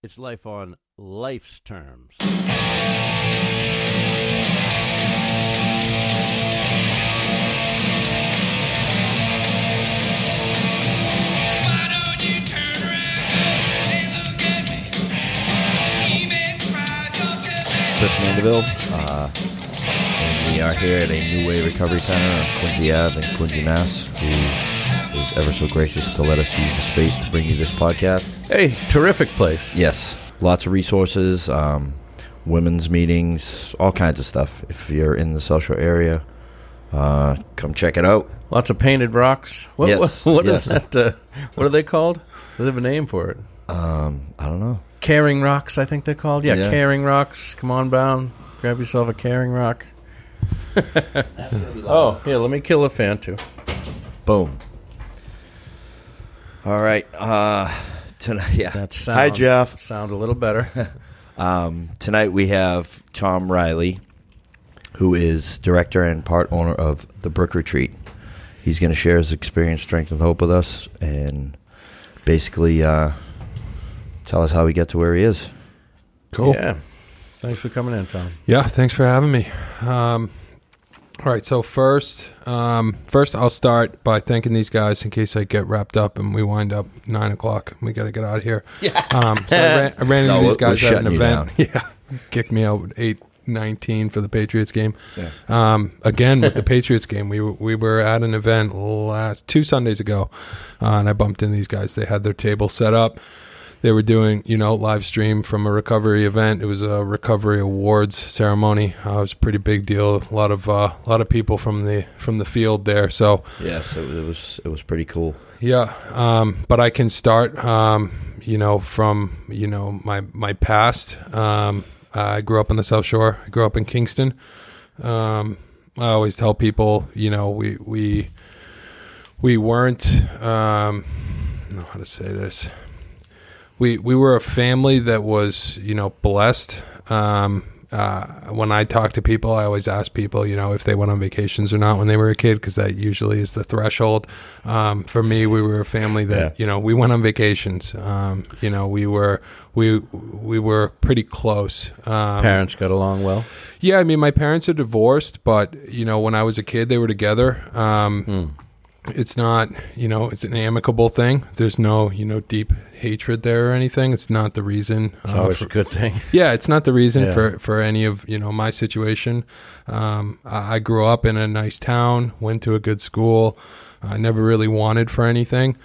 It's life on life's terms. Chris Mandeville, uh, and we are here at a New Way Recovery Center on Quincy Ave in Quincy, Mass. Who is ever so gracious to let us use the space to bring you this podcast. Hey, terrific place. Yes, lots of resources, um, women's meetings, all kinds of stuff. If you're in the social area, uh, come check it out. Lots of painted rocks. What, Yes, what, what is yes. that? Uh, what are they called? Do they have a name for it? Um, I don't know. Caring rocks, I think they're called. Yeah, Yeah. caring rocks. Come on down. Grab yourself a caring rock. oh, here, let me kill a fan too. Boom. All right. Uh, tonight, yeah. That sound, Hi, Jeff. Sound a little better. Um, tonight we have Tom Riley, who is director and part owner of the Brook Retreat. He's going to share his experience, strength, and hope with us, and basically uh, tell us how he got to where he is. Cool. Yeah. Thanks for coming in, Tom. Yeah, thanks for having me. Um, all right, so first, um, first I'll start by thanking these guys in case I get wrapped up and we wind up nine o'clock. We got to get out of here. Yeah. Um, so I ran, I ran into No, these we're- guys we're at an shutting you event. Yeah, kicked me out at eight nineteen for the Patriots game. Um, again with the Patriots game, we were- we were at an event last two Sundays ago, uh, and I bumped into these guys. They had their table set up they were doing you know live stream from a recovery event. It was a recovery awards ceremony. Uh, it was a pretty big deal. A lot of uh, a lot of people from the from the field there. So Yes, it was it was, it was pretty cool. yeah um, but i can start um, you know from you know my my past. Um, i grew up on the south shore. I grew up in kingston. Um, i always tell people you know we we we weren't um, I don't know how to say this we we were a family that was you know blessed. Um, uh, when I talk to people, I always ask people, you know, if they went on vacations or not when they were a kid, because that usually is the threshold. Um, for me, we were a family that Yeah. you know we went on vacations. Um, you know, we were we we were pretty close. Um, Parents got along well. yeah, I mean, my parents are divorced, but you know, when I was a kid, they were together. Um, It's not, you know, it's an amicable thing. There's no, you know, deep hatred there or anything. It's not the reason. It's uh, always for- a good thing. yeah, it's not the reason Yeah. for for any of you know my situation. Um, I, I grew up in a nice town, went to a good school. I never really wanted for anything,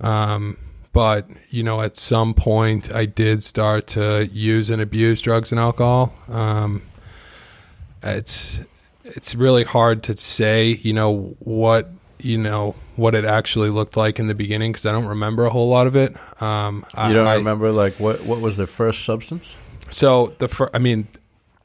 um, but you know, at some point, I did start to use and abuse drugs and alcohol. Um, it's it's really hard to say, you know, what you know what it actually looked like in the beginning because I don't remember a whole lot of it. Um, I- You don't I- remember like what what was the first substance? so the fir- I mean,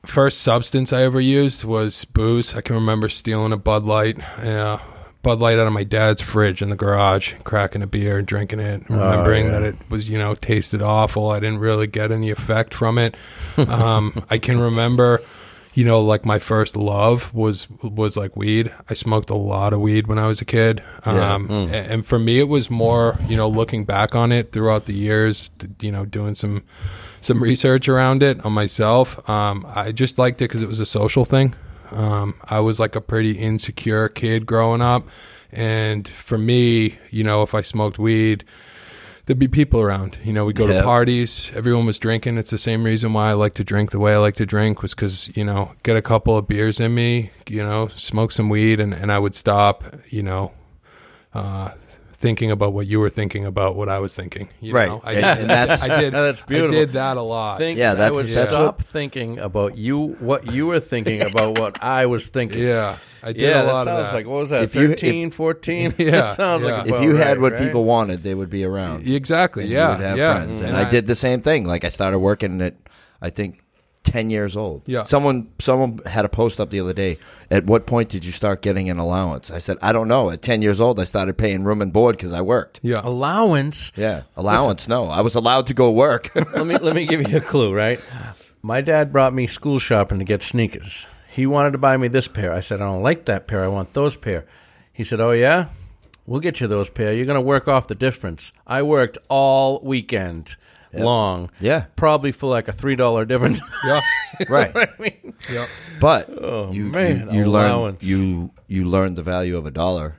first substance I ever used was booze. I can remember stealing a Bud Light, uh, Bud Light out of my dad's fridge in the garage, cracking a beer and drinking it, Oh, remembering yeah. that it was you know tasted awful. I didn't really get any effect from it. Um, I can remember. You know, like my first love was was like weed. I smoked a lot of weed when I was a kid, Yeah. um, a- and for me, it was more you know looking back on it throughout the years. You know, doing some some research around it on myself. Um, I just liked it because it was a social thing. Um, I was like a pretty insecure kid growing up, and for me, you know, if I smoked weed, there'd be people around. You know, we'd go Yeah. to parties. Everyone was drinking. It's the same reason why I like to drink the way I like to drink was because you know, get a couple of beers in me. You know, smoke some weed, and and I would stop. You know. Uh, thinking about what you were thinking about what I was thinking you Right. know? I, And- and that's- I did That's beautiful. I did that a lot Think, Yeah, that's- I would that's stop thinking about you, what you were thinking about what I was thinking. Yeah, I did yeah, a lot that of sounds that. like what was that? If you- 13, 14? Yeah, that sounds yeah. like If about you had right, what right? people wanted, they would be around. exactly. And Yeah, you would have yeah. friends. And, I, mm-hmm. did the same thing. Like I started working at, I think, ten years old. Yeah. Someone someone had a post up the other day. At what point did you start getting an allowance? I said, I don't know. At ten years old, I started paying room and board because I worked. Yeah, allowance. Yeah, allowance. no, I was allowed to go work. let me let me give you a clue, right? My dad brought me school shopping to get sneakers. He wanted to buy me this pair. I said, I don't like that pair. I want those pair. He said, Oh yeah, we'll get you those pair. You're gonna work off the difference. I worked all weekend. Long. Yeah. Probably for like a three dollar difference. Yeah. Right. I mean, yeah. But Oh, you, man, you, you learn you you learn the value of a dollar.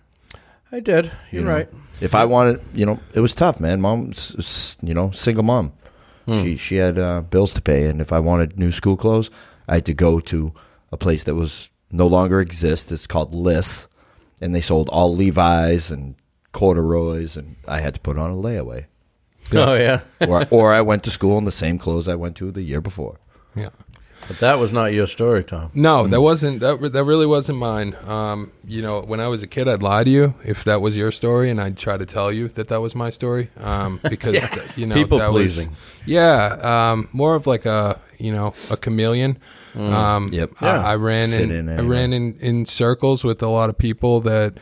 I did. You're you know? right. If I wanted, you know, it was tough, man. Mom's, you know, single mom. Hmm. She she had uh, bills to pay, and if I wanted new school clothes, I had to go to a place that was no longer exists. It's called Liss, and they sold all Levi's and corduroys, and I had to put on a layaway. Oh yeah. or or I went to school in the same clothes I went to the year before. Yeah. But that was not your story, Tom. No, that wasn't that. re- That really wasn't mine. Um, you know, when I was a kid, I'd lie to you if that was your story, and I'd try to tell you that that was my story. Um, because you know, People that was- yeah, um, more of like a you know a chameleon. Um, Yep. I, Yeah. I ran Fit in, in I anywhere. ran in in circles with a lot of people that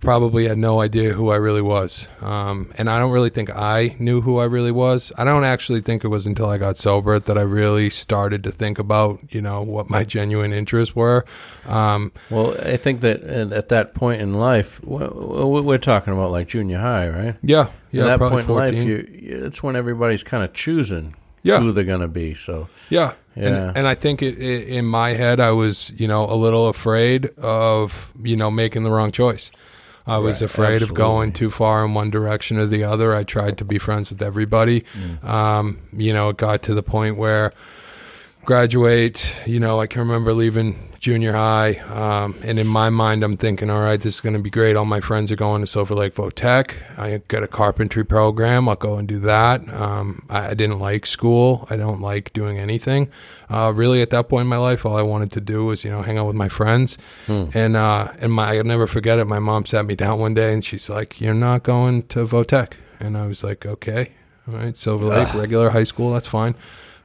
probably had no idea who I really was. Um, and I don't really think I knew who I really was. I don't actually think it was until I got sober that I really started to think about, you know, what my genuine interests were. Um, Well, I think that at at that point in life, we're talking about like junior high, right? yeah, yeah, at that point in life, 14. you, it's when everybody's kind of choosing Yeah. who they're going to be. So Yeah. Yeah. And, and I think it, it, in my head, I was, you know, a little afraid of, you know, making the wrong choice. I was Right, afraid of going too far in one direction or the other. I tried to be friends with everybody. Um, you know, it got to the point where graduate, you know, I can remember leaving junior high. Um, and in my mind, I'm thinking, all right, this is going to be great. All my friends are going to Silver Lake Votech. I got a carpentry program. I'll go and do that. Um, I, I didn't like school. I don't like doing anything. Uh, really, at that point in my life, all I wanted to do was, you know, hang out with my friends. And, uh, and my, I'll never forget it. My mom sat me down one day and she's like, you're not going to Votech. And I was like, okay. All right, Silver Lake, regular high school, that's fine.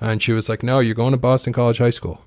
And she was like, no, you're going to Boston College High School.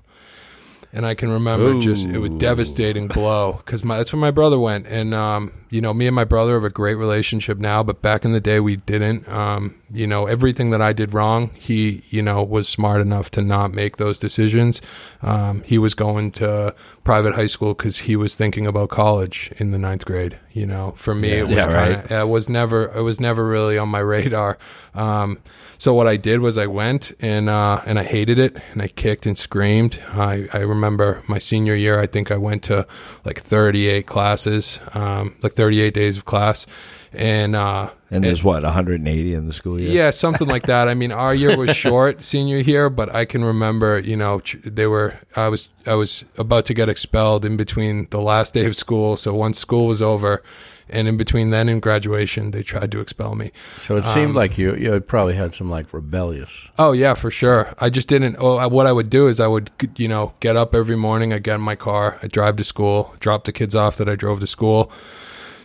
And I can remember just it was devastating blow because that's where my brother went, and um, you know me and my brother have a great relationship now, but back in the day we didn't. Um, you know everything that I did wrong, he you know was smart enough to not make those decisions. Um, he was going to private high school because he was thinking about college in the ninth grade. You know, for me it was Yeah, kind right. it was never it was never really on my radar. Um, so what I did was I went and uh, and I hated it and I kicked and screamed. I, I remember my senior year. I think I went to like 38 classes, um, like 38 days of class, and uh, And there's what 180 in the school year. yeah, something like that. I mean, our year was short senior year, but I can remember, you know, they were. I was I was about to get expelled in between the last day of school. So once school was over, and in between then and graduation, they tried to expel me. so it seemed Um, like you you probably had some like rebellious. Oh yeah, for sure. I just didn't. Oh, I, what I would do is I would, you know, get up every morning. I get in my car. I drive to school. Drop the kids off that I drove to school.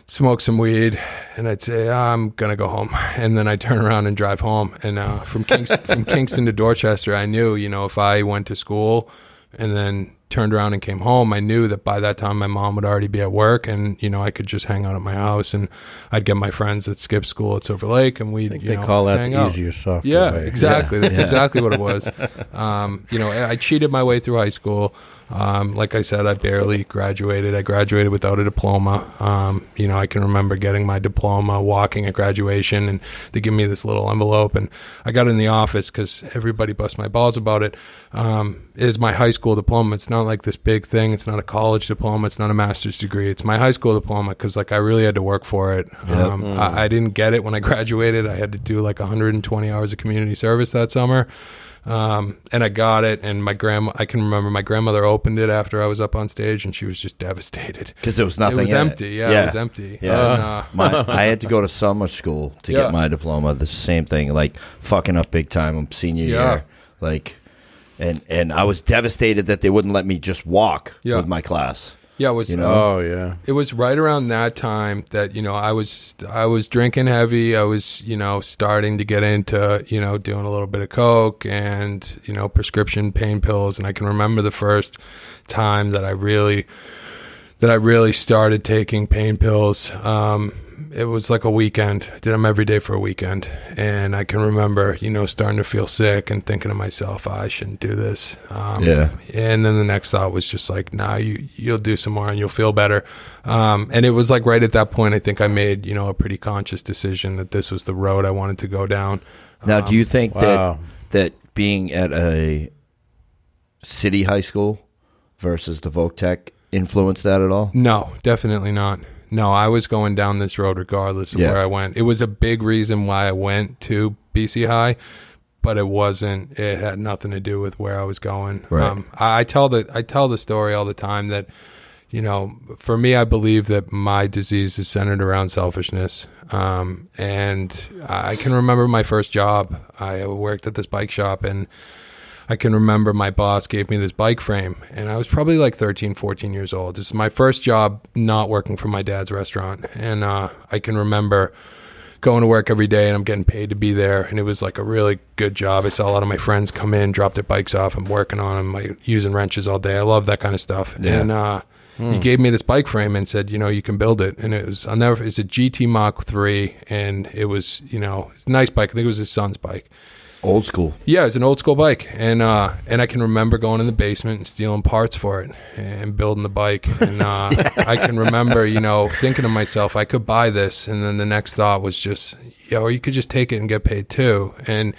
Smoke some weed, and I'd say "Ah, I'm gonna go home, and then I turn around and drive home. And uh, from Kingston, from Kingston to Dorchester, I knew, you know, if I went to school and then turned around and came home, I knew that by that time my mom would already be at work, and you know I could just hang out at my house, and I'd get my friends that skip school at Silver Lake, and we I think you they know, call that the out. easier, softer Yeah, way. exactly. That's Yeah. exactly what it was. Um, you know, I cheated my way through high school. Um, like I said, I barely graduated. I graduated without a diploma. Um, you know, I can remember getting my diploma, walking at graduation, and they give me this little envelope, and I got in the office because everybody bust my balls about it. Um, is my high school diploma? It's not like this big thing. It's not a college diploma. It's not a master's degree. It's my high school diploma because like I really had to work for it. Yep. Um, I, I didn't get it when I graduated. I had to do like 120 hours of community service that summer. Um, and I got it, and my grandma, I can remember my grandmother opened it after I was up on stage, and she was just devastated. because there was nothing. it was empty. Yeah, it was empty. Yeah. And, uh, my, I had to go to summer school to Yeah. get my diploma. The same thing, like fucking up big time I'm senior Yeah. year. Like, and and I was devastated that they wouldn't let me just walk Yeah. with my class. Yeah, it was. You know? Oh yeah. it was right around that time that you know I was I was drinking heavy. I was you know starting to get into you know doing a little bit of coke and you know prescription pain pills. And I can remember the first time that I really that I really started taking pain pills. Um, it was like a weekend. I did them every day for a weekend, and I can remember you know starting to feel sick and thinking to myself, "Ah, I shouldn't do this. Um, Yeah. and then the next thought was just like, nah, you you'll do some more and you'll feel better. Um, and it was like right at that point, I think I made you know a pretty conscious decision that this was the road I wanted to go down. Now, do you think Wow. that that being at a city high school versus the Voc Tech influenced that at all? No, definitely not. No, I was going down this road regardless of Yeah. where I went. It was a big reason why I went to BC High, but it wasn't. It had nothing to do with where I was going. Right. Um, I, I tell the I tell the story all the time that you know, for me, I believe that my disease is centered around selfishness. Um, and I can remember my first job. I worked at this bike shop and I can remember my boss gave me this bike frame and I was probably like 13, 14 years old. This is my first job not working for my dad's restaurant. And, uh, I can remember going to work every day and I'm getting paid to be there. And it was like a really good job. I saw a lot of my friends come in, drop their bikes off. I'm working on them, like using wrenches all day. I love that kind of stuff. Yeah. And, uh, he gave me this bike frame and said, you know, you can build it. And it was, I'll never, it's a GT Mach 3. And it was, you know, it's a nice bike. I think it was his son's bike. Old school. Yeah, it's an old school bike, and uh, and I can remember going in the basement and stealing parts for it and building the bike. And uh, I can remember, you know, thinking to myself, I could buy this, and then the next thought was just, yeah, or you could just take it and get paid too. And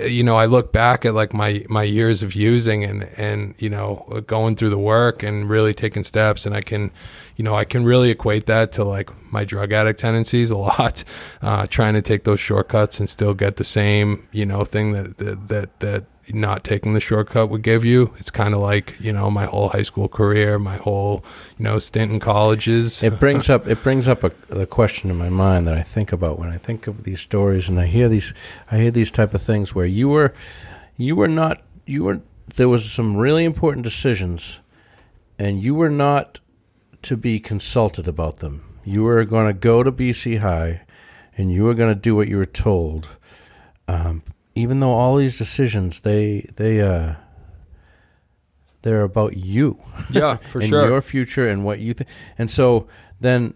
uh, you know, I look back at like my my years of using and and you know going through the work and really taking steps, and I can, you know, I can really equate that to like my drug addict tendencies a lot. Uh, trying to take those shortcuts and still get the same, you know, thing that that that, that not taking the shortcut would give you. It's kind of like you know my whole high school career, my whole you know stint in colleges. It brings up it brings up a, a question in my mind that I think about when I think of these stories and I hear these I hear these type of things where you were you were not you were there was some really important decisions and you were not to be consulted about them. You were going to go to BC High and you were going to do what you were told. Um, even though all these decisions they they uh they're about you yeah, for and sure. your future and what you think. And so then,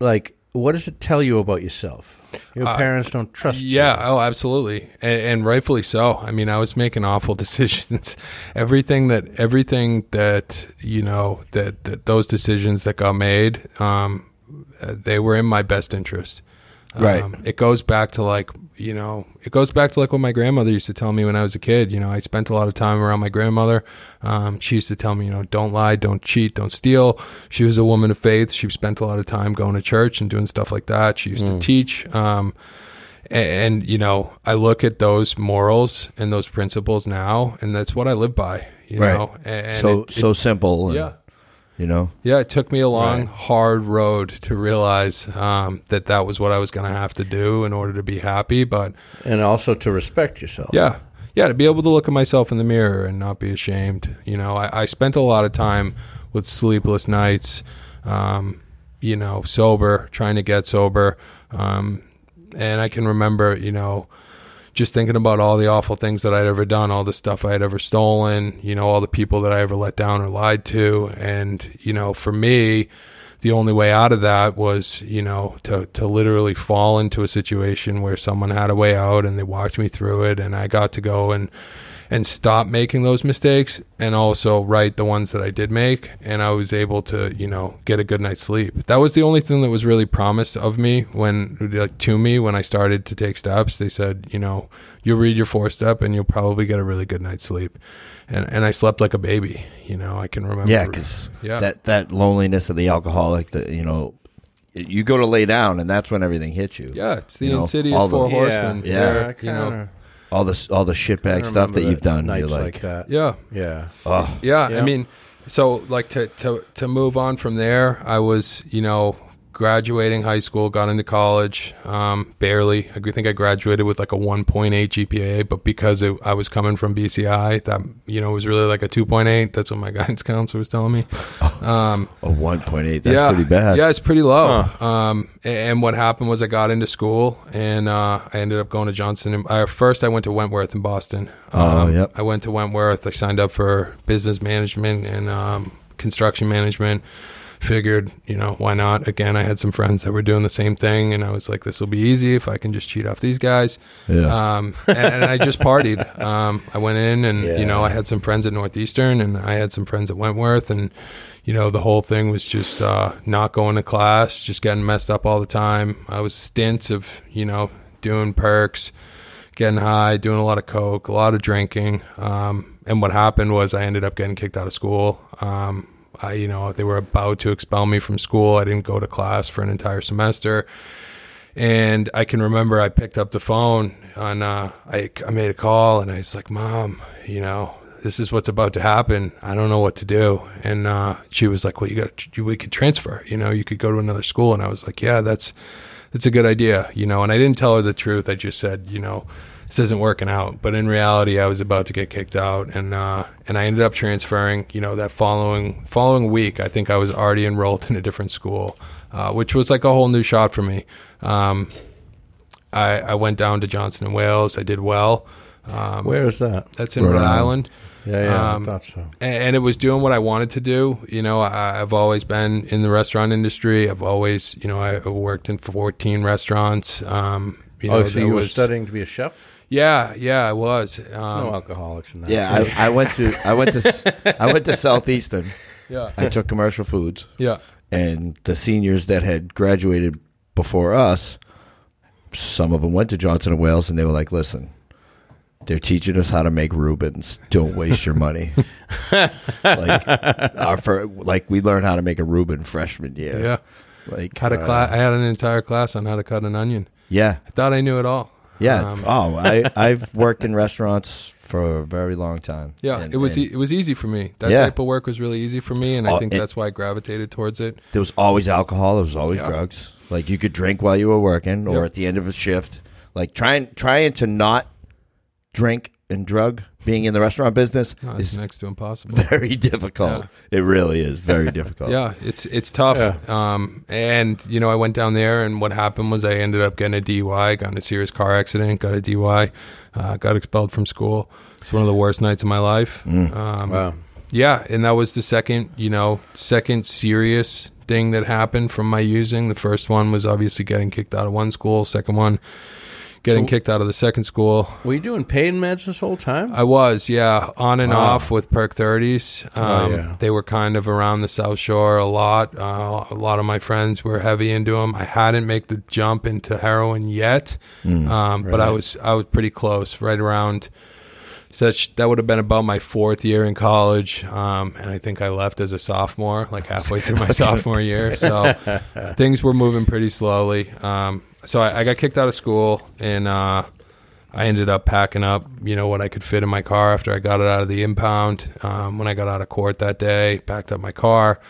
like, what does it tell you about yourself? Your Uh, parents don't trust you. Yeah, you. oh, absolutely, and, and rightfully so. I mean, I was making awful decisions. everything that, everything that you know, that, that those decisions that got made, um, uh, they were in my best interest. Right. Um, it goes back to like you know, it goes back to like what my grandmother used to tell me when I was a kid. You know, I spent a lot of time around my grandmother. Um, she used to tell me, you know, don't lie, don't cheat, don't steal. She was a woman of faith. She spent a lot of time going to church and doing stuff like that. She used to teach. Um, and, and, you know, I look at those morals and those principles now, and that's what I live by. You Right. know, and so it- so simple. and, yeah. You know. Yeah, it took me a long, Right. hard road to realize um, that that was what I was going to have to do in order to be happy. But And also to respect yourself. yeah, yeah, to be able to look at myself in the mirror and not be ashamed. You know, I, I spent a lot of time with sleepless nights, um, you know, sober, trying to get sober. Um, and I can remember, you know, just thinking about all the awful things that I'd ever done, all the stuff I had ever stolen, you know, all the people that I ever let down or lied to. And, you know, for me, the only way out of that was, you know, to, to literally fall into a situation where someone had a way out and they walked me through it and I got to go and, and stop making those mistakes and also right the ones that I did make and I was able to, you know, get a good night's sleep. That was the only thing that was really promised of me when like to me when I started to take steps. They said, you know, you'll read your four step and you'll probably get a really good night's sleep. And and I slept like a baby, you know, I can remember Yeah, because Yeah. that that loneliness of the alcoholic, that you know, you go to lay down, and that's when everything hits you. Yeah, it's the You know, insidious all four Yeah, horsemen. Yeah. where, I you know, kinda- all the all the shitbag stuff that you've done. You're Nights like, like, that. yeah. Yeah. oh, Yeah, Yeah. I mean, so like to to to move on from there, I was you know graduating high school, got into college, um, barely. I think I graduated with like a 1.8 GPA, but because it, I was coming from BC High, that you know was really like a 2.8. That's what my guidance counselor was telling me. Um, a one point eight. That's yeah, pretty bad. Yeah, it's pretty low. Um, a- and what happened was I got into school and uh, I ended up going to Johnson. And, uh, first, I went to Wentworth in Boston. Oh, Um, yep. I went to Wentworth. I signed up for business management and um, construction management. Figured, you know, why not? Again, I had some friends that were doing the same thing, and I was like, this will be easy if I can just cheat off these guys. Yeah. Um, and, and I just partied. Um, I went in and, you know, I had some friends at Northeastern and I had some friends at Wentworth and, you know, the whole thing was just, uh, not going to class, just getting messed up all the time. I was stints of, you know, doing percs, getting high, doing a lot of coke, a lot of drinking. Um, and what happened was I ended up getting kicked out of school. Um, I, you know, they were about to expel me from school. I didn't go to class for an entire semester. And I can remember I picked up the phone and uh, I, I made a call and I was like, Mom, you know, this is what's about to happen. I don't know what to do. And uh, she was like, Well, you got to, we could transfer. You know, you could go to another school. And I was like, Yeah, that's that's a good idea. You know, and I didn't tell her the truth. I just said, you know, this isn't working out. But in reality, I was about to get kicked out, and uh, and I ended up transferring. You know, that following following week, I think I was already enrolled in a different school, uh, which was like a whole new shot for me. Um, I, I went down to Johnson and Wales. I did well. Um, Where is that? That's in Rhode Rhode, Island. Island. Yeah, yeah, Um, I thought so. and, and it was doing what I wanted to do. You know, I, I've always been in the restaurant industry. I've always, you know, I I worked in 14 restaurants. Um, you know, oh, so there you were studying to be a chef? Yeah, yeah, I was. Um, no alcoholics in that. Yeah, I, I went to I went to I went to Southeastern. yeah, I took commercial foods, yeah, and the seniors that had graduated before us, some of them went to Johnson and Wales, and they were like, "Listen, they're teaching us how to make Reubens. Don't waste your money." like our fir- like we learned how to make a Reuben freshman year. yeah. like Had a class. I had an entire class on how to cut an onion. yeah, I thought I knew it all. Yeah. Um, oh, I I've worked in restaurants for a very long time. Yeah, And- it was e- it was easy for me. That Yeah. type of work was really easy for me, and I Oh, think that's why I gravitated towards it. there was always alcohol. There was always Yeah. drugs. Like you could drink while you were working, or Yep. at the end of a shift. Like trying trying to not drink and drug being in the restaurant business No, it's is next to impossible. very difficult. It really is very difficult. Yeah, it's it's tough. Yeah. Um, and you know, I went down there, and what happened was I ended up getting a DUI, got in a serious car accident, got a DUI, uh, got expelled from school. It's one of the worst nights of my life. Mm. Um, Wow. Yeah, and that was the second, you know, second serious thing that happened from my using. The first one was obviously getting kicked out of one school. Second one, getting So- kicked out of the second school. Were you doing pain meds this whole time? I was, yeah, on and Wow. off with Perc 30s. Um, Oh, yeah. They were kind of around the South Shore a lot. Uh, a lot of my friends were heavy into them. I hadn't made the jump into heroin yet, Mm. um, but I was I was pretty close, right around. Such that would have been about my fourth year in college, um, and I think I left as a sophomore, like halfway through my sophomore year. So things were moving pretty slowly. Um, so I, I got kicked out of school, and uh, I ended up packing up, you know, what I could fit in my car after I got it out of the impound. Um, when I got out of court that day, packed up my car,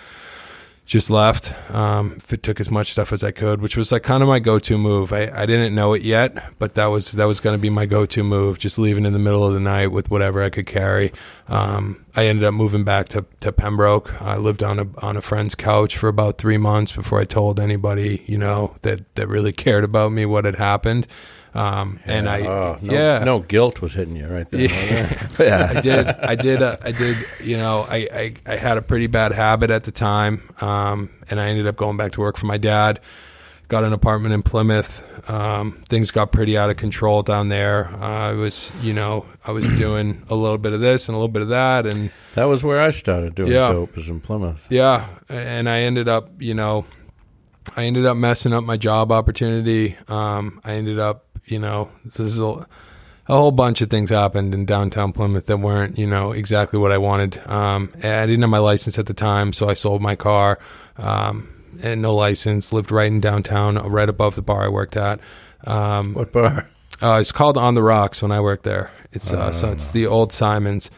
just left. Um, took as much stuff as I could, which was like kind of my go-to move. I, I didn't know it yet, but that was that was going to be my go-to move. Just leaving in the middle of the night with whatever I could carry. Um, I ended up moving back to, to Pembroke. I lived on a on a friend's couch for about three months before I told anybody, you know, that that really cared about me what had happened. Um, and I, oh, no, yeah, no guilt was hitting you right there. Yeah. Yeah. I did. I did. Uh, I did. You know, I, I I had a pretty bad habit at the time, um, and I ended up going back to work for my dad. Got an apartment in Plymouth. Um, things got pretty out of control down there. Uh, I was, you know, I was doing a little bit of this and a little bit of that, and That was where I started doing Yeah. dope, was in Plymouth. yeah, and I ended up, you know, I ended up messing up my job opportunity. Um, I ended up, you know, this is a, a whole bunch of things happened in downtown Plymouth that weren't, you know, exactly what I wanted. Um, I didn't have my license at the time, so I sold my car. Um, and no license. Lived right in downtown, right above the bar I worked at. Um, What bar? uh, it's called On the Rocks when I worked there. It's uh, so it's the old Simons.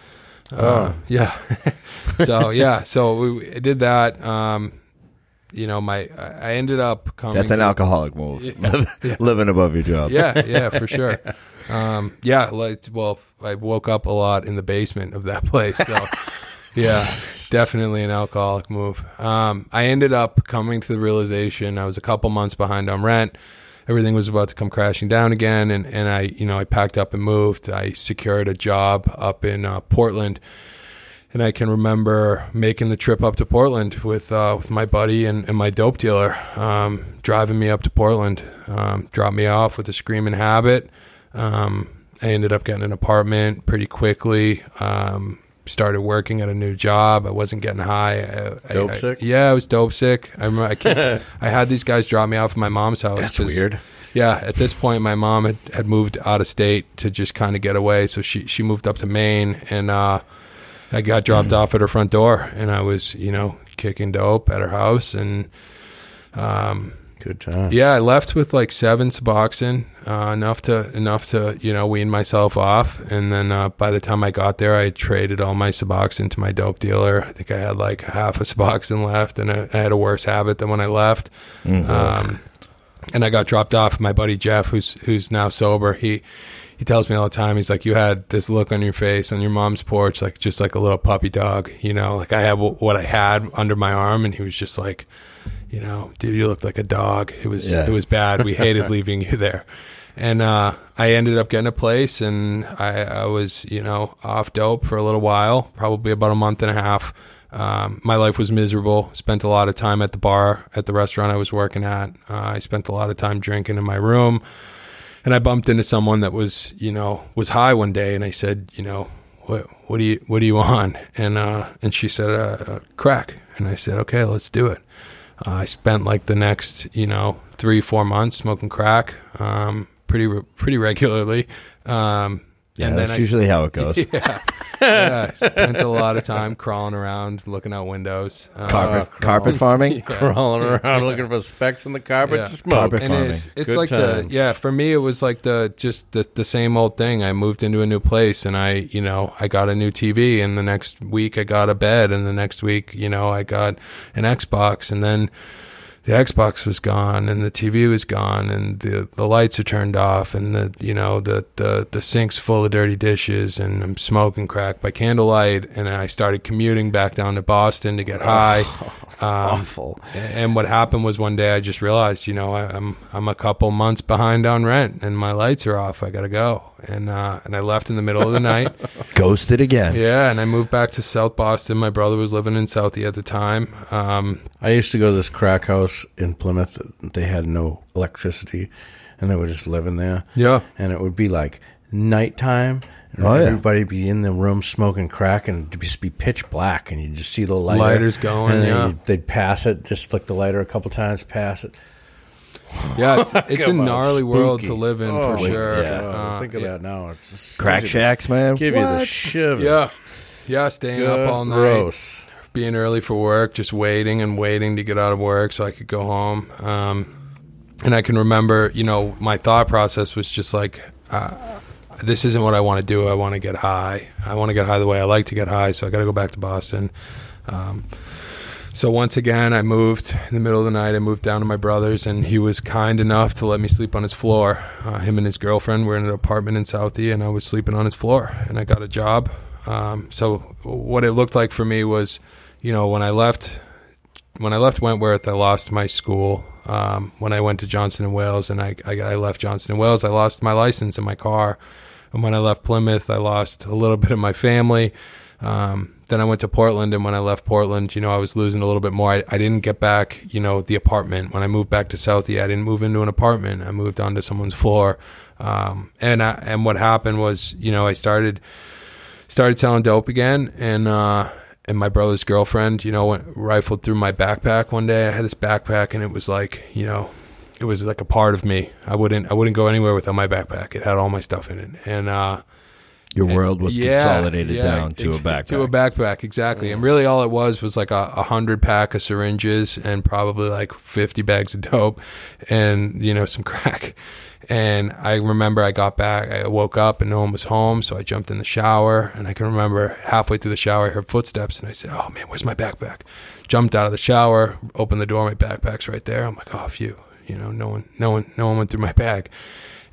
Uh, Oh. yeah. so yeah, so we, I did that. Um, you know, my I ended up coming. That's an to- alcoholic move. Yeah. Living above your job. Yeah, yeah, for sure. Um, yeah, like well, I woke up a lot in the basement of that place. So yeah, definitely an alcoholic move. Um, I ended up coming to the realization I was a couple months behind on rent. Everything was about to come crashing down again, and, and I, you know, I packed up and moved. I secured a job up in uh, Portland, and I can remember making the trip up to Portland with uh, with my buddy and, and my dope dealer, um, driving me up to Portland, um, dropped me off with a screaming habit. Um, I ended up getting an apartment pretty quickly. Um, started working at a new job. I wasn't getting high. I, Dope I, sick? I, yeah, I was dope sick. I remember I, I had these guys drop me off at my mom's house. That's weird. yeah, at this point, my mom had, had moved out of state to just kind of get away. So she, she moved up to Maine, and uh, I got dropped off at her front door, and I was, you know, kicking dope at her house. And um, Good time. yeah, I left with like seven Suboxone, uh, enough to enough to you know wean myself off. And then uh, by the time I got there, I traded all my Suboxone to my dope dealer. I think I had like half a Suboxone left, and I, I had a worse habit than when I left. Mhm. Um, and I got dropped off. My buddy Jeff, who's who's now sober, he he tells me all the time. He's like, "You had this look on your face on your mom's porch, like just like a little puppy dog, you know. Like I had w- what I had under my arm, and he was just like, you know, dude, you looked like a dog. It was Yeah. it was bad. We hated leaving you there." And uh, I ended up getting a place, and I, I was, you know, off dope for a little while, probably about a month and a half. Um, my life was miserable. Spent a lot of time at the bar, at the restaurant I was working at. Uh, I spent a lot of time drinking in my room, and I bumped into someone that was, you know, was high one day, and I said, you know, what, what do you, what do you on? And uh, and she said, uh, uh, crack, and I said, okay, let's do it. Uh, I spent like the next, you know, three, four months smoking crack, um, pretty, re- pretty regularly. Um, yeah, and that's I usually how it goes. yeah, yeah. I spent a lot of time crawling around, looking out windows. Uh, Carpet, crawl. carpet farming. yeah. Crawling around looking for specks in the carpet Yeah. to smoke. Carpet And farming. it's, it's Good like times. the yeah. For me, it was like the just the the same old thing. I moved into a new place, and I you know I got a new TV, and the next week I got a bed, and the next week you know I got an Xbox, and then the Xbox was gone, and the TV was gone, and the the lights are turned off, and the you know the the the sink's full of dirty dishes, and I'm smoking crack by candlelight, and I started commuting back down to Boston to get high. Um, Awful. and what happened was one day I just realized, you know, I, I'm I'm a couple months behind on rent, and my lights are off. I gotta go, and uh, and I left in the middle of the night. Ghosted again. Yeah, and I moved back to South Boston. My brother was living in Southie at the time. Um, I used to go to this crack house in Plymouth. They had no electricity, and they were just living there. yeah, And it would be like nighttime, and Oh, yeah. everybody be in the room smoking crack, and it'd just be pitch black, and you just see the lighter. Lighters going, and yeah. you'd- they'd pass it, just flick the lighter a couple times, pass it. yeah, it's, it's a Come on, gnarly world to live in Oh, for sure. yeah. Uh, think of yeah. that now. It's Crack shacks, man. Give you the shivers. Yeah, yeah, staying up all night. Gross. Being early for work, just waiting and waiting to get out of work so I could go home. Um, and I can remember, you know, my thought process was just like, uh, this isn't what I want to do. I want to get high. I want to get high the way I like to get high. So I got to go back to Boston. Um, so once again, I moved in the middle of the night. I moved down to my brother's, and he was kind enough to let me sleep on his floor. Uh, him and his girlfriend were in an apartment in Southie, and I was sleeping on his floor. And I got a job. Um, so what it looked like for me was, you know, when I left, when I left Wentworth, I lost my school. Um, when I went to Johnson and Wales, and I, I, I left Johnson and Wales, I lost my license and my car. And when I left Plymouth, I lost a little bit of my family. Um, then I went to Portland, and when I left Portland, you know, I was losing a little bit more. I, I didn't get back, you know, the apartment. When I moved back to Southie, I didn't move into an apartment. I moved onto someone's floor. Um, and I, and what happened was, you know, I started started selling dope again, and uh, and my brother's girlfriend, you know, went rifled through my backpack one day. I had this backpack, and it was like, you know, it was like a part of me. I wouldn't I wouldn't go anywhere without my backpack. It had all my stuff in it, and uh, Your world was yeah, consolidated yeah, down to a backpack. To a backpack, exactly. And really, all it was was like a, a hundred pack of syringes and probably like fifty bags of dope, and you know some crack. And I remember I got back, I woke up and no one was home, so I jumped in the shower. And I can remember halfway through the shower, I heard footsteps, and I said, "Oh man, where's my backpack?" Jumped out of the shower, opened the door, my backpack's right there. I'm like, "Oh, phew." You know, no one, no one, no one went through my bag.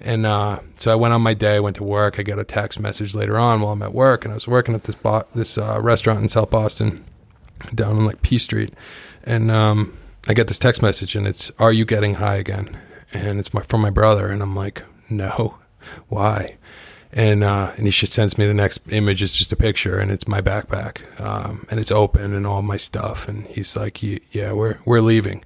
And uh, so I went on my day. I went to work. I got a text message later on while I'm at work, and I was working at this bo- this uh, restaurant in South Boston, down on like P Street, and um, I get this text message, and it's "Are you getting high again?" And it's my from my brother, and I'm like, "No, why?" And uh, and he just sends me the next image. It's just a picture, and it's my backpack, um, and it's open and all my stuff. And he's like, "Yeah, we're we're leaving."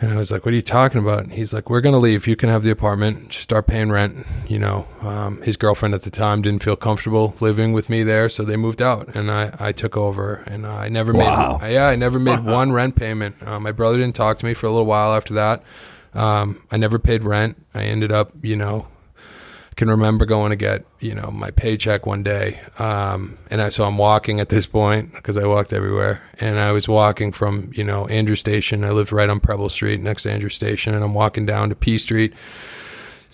And I was like, "What are you talking about?" And he's like, "We're gonna leave. You can have the apartment. Just start paying rent." You know, um, his girlfriend at the time didn't feel comfortable living with me there, so they moved out, and I, I took over. And I never Wow. made yeah, I never made one rent payment. Uh, my brother didn't talk to me for a little while after that. Um, I never paid rent. I ended up, you know, can remember going to get, you know, my paycheck one day. Um, and I, so I'm walking at this point because I walked everywhere. And I was walking from, you know, Andrew Station. I lived right on Preble Street next to Andrew Station. And I'm walking down to P Street.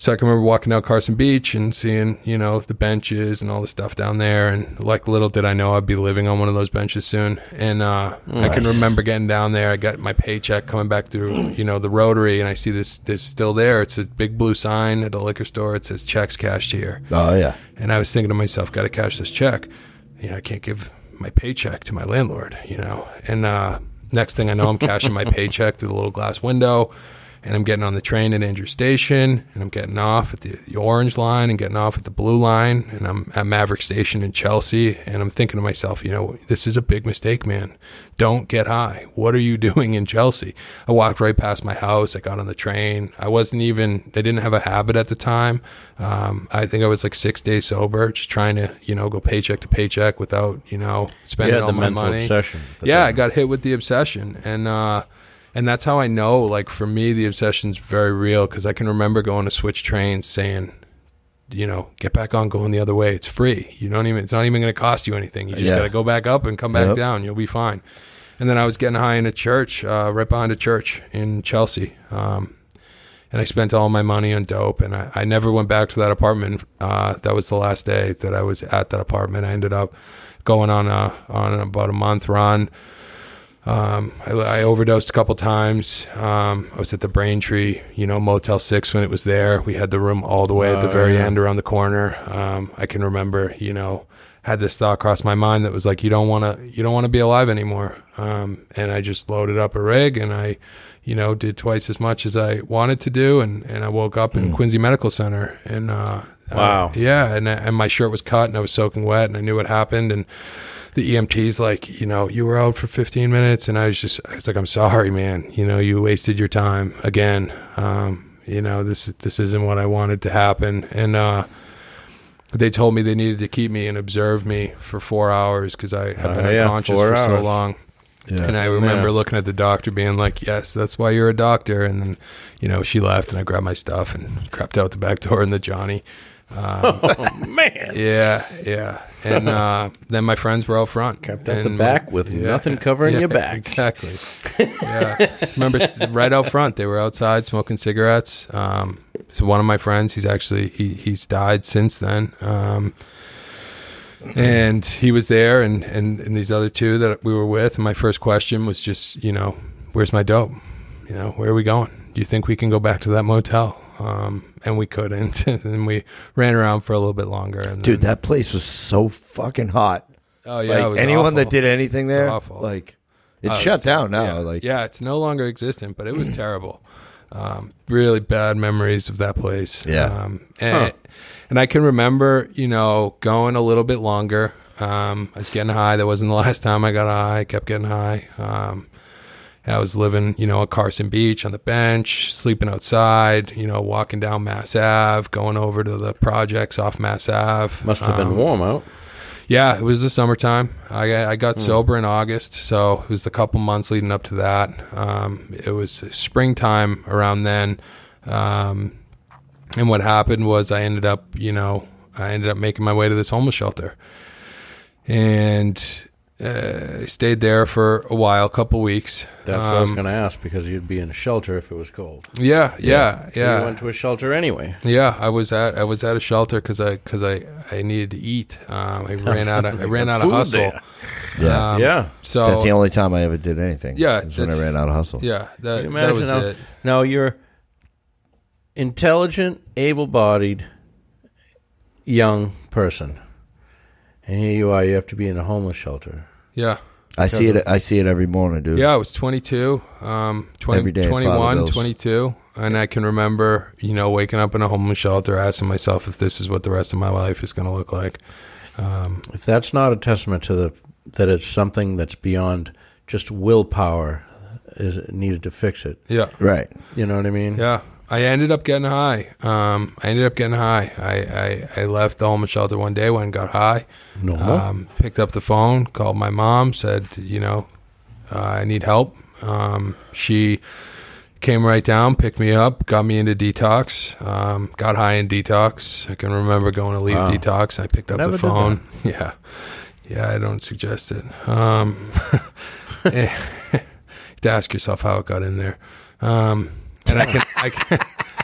So I can remember walking down Carson Beach and seeing, you know, the benches and all the stuff down there. And like little did I know I'd be living on one of those benches soon. And uh, I can remember getting down there. I got my paycheck coming back through, you know, the rotary, and I see this this still there. It's a big blue sign at the liquor store. It says checks cashed here. Oh yeah. And I was thinking to myself, got to cash this check. You know, I can't give my paycheck to my landlord, you know. And uh, next thing I know, I'm cashing my paycheck through the little glass window. And I'm getting on the train at Andrew Station, and I'm getting off at the, the orange line and getting off at the blue line. And I'm at Maverick Station in Chelsea. And I'm thinking to myself, you know, this is a big mistake, man. Don't get high. What are you doing in Chelsea? I walked right past my house. I got on the train. I wasn't even, I didn't have a habit at the time. Um, I think I was like six days sober, just trying to, you know, go paycheck to paycheck without, you know, spending Yeah, all the my mental money. obsession. Yeah, it. I got hit with the obsession, and uh, and that's how I know. Like for me, the obsession's very real because I can remember going to switch trains, saying, you know, get back on, going the other way. It's free. You don't even. It's not even going to cost you anything. You just Yeah. got to go back up and come back Yep. down. You'll be fine. And then I was getting high in a church, uh, right behind a church in Chelsea. Um, and I spent all my money on dope, and I, I never went back to that apartment. Uh, that was the last day that I was at that apartment. I ended up going on a on about a month run. Um, I, I overdosed a couple times. Um, I was at the Braintree, you know, Motel Six when it was there. We had the room all the way at the Oh, very yeah. end around the corner. Um, I can remember, you know, had this thought cross my mind that was like, you don't want to, you don't want to be alive anymore. Um, and I just loaded up a rig and I, you know, did twice as much as I wanted to do. And, and I woke up in Quincy Medical Center and, uh, Wow. uh, yeah. And, and my shirt was cut and I was soaking wet and I knew what happened. And, the EMT's like, you know, you were out for 15 minutes, and I was just, it's like, I'm sorry, man. You know, you wasted your time again. Um, you know, this this isn't what I wanted to happen, and uh, they told me they needed to keep me and observe me for four hours because I have been Oh, yeah, unconscious for so long. Yeah. And I remember Yeah. looking at the doctor, being like, "Yes, that's why you're a doctor." And then, you know, she left, and I grabbed my stuff and crept out the back door in the Johnny. Um, Oh man, yeah, yeah. And uh, then my friends were out front. kept at the back with yeah. nothing covering Yeah, your back. Exactly. Yeah. Remember right out front, they were outside smoking cigarettes. Um, so one of my friends, he's actually he he's died since then. Um, and he was there, and, and and these other two that we were with. And my first question was just, you know, where's my dope? You know, where are we going? Do you think we can go back to that motel? Um, and we couldn't, and we ran around for a little bit longer. And Dude, then- that place was so fucking hot. oh yeah, it like was anyone that did anything there, awful. like it's Oh, shut it's- down now. Yeah. Like yeah, it's no longer existent, but it was terrible. Um, really bad memories of that place. Yeah. um, and Huh. and I can remember, you know, going a little bit longer. Um, I was getting high. That wasn't the last time I got high. I kept getting high. Um, I was living, you know, at Carson Beach on the bench, sleeping outside, you know, walking down Mass Ave, going over to the projects off Mass Ave. Must have been Um, warm out. yeah, it was the summertime. I I got sober in August, so it was the couple months leading up to that. Um, it was springtime around then, um, and what happened was I ended up, you know, I ended up making my way to this homeless shelter, and uh, I stayed there for a while, a couple weeks. That's what I was Um, going to ask because you'd be in a shelter if it was cold. Yeah, yeah, yeah. You went to a shelter anyway. Yeah, I was at I was at a shelter because I because I, I needed to eat. Um, I ran out of I ran out of hustle. there. yeah, Um, yeah. So that's the only time I ever did anything. Yeah, when I ran out of hustle. Yeah, that, Can you that imagine was how- it. Now you're intelligent, able-bodied, young person, and here you are. You have to be in a homeless shelter. Yeah, I see it. I see it every morning, dude. yeah. I was 22, um, 20, Every day, 21, 22, and I can remember, you know, waking up in a homeless shelter, asking myself if this is what the rest of my life is going to look like. Um, If that's not a testament to the that it's something that's beyond just willpower, is needed to fix it. Yeah. Right. You know what I mean? Yeah. I ended up getting high. Um, I ended up getting high. I, I, I left the homeless shelter one day when I got high. Normal. Um, picked up the phone, called my mom, said, you know, uh, I need help. Um, she came right down, picked me up, got me into detox. Um, got high in detox. I can remember going to leave Wow. detox. I picked up Never the phone. Yeah, yeah. I don't suggest it. Um, to ask yourself how it got in there. Um, and I can, I can,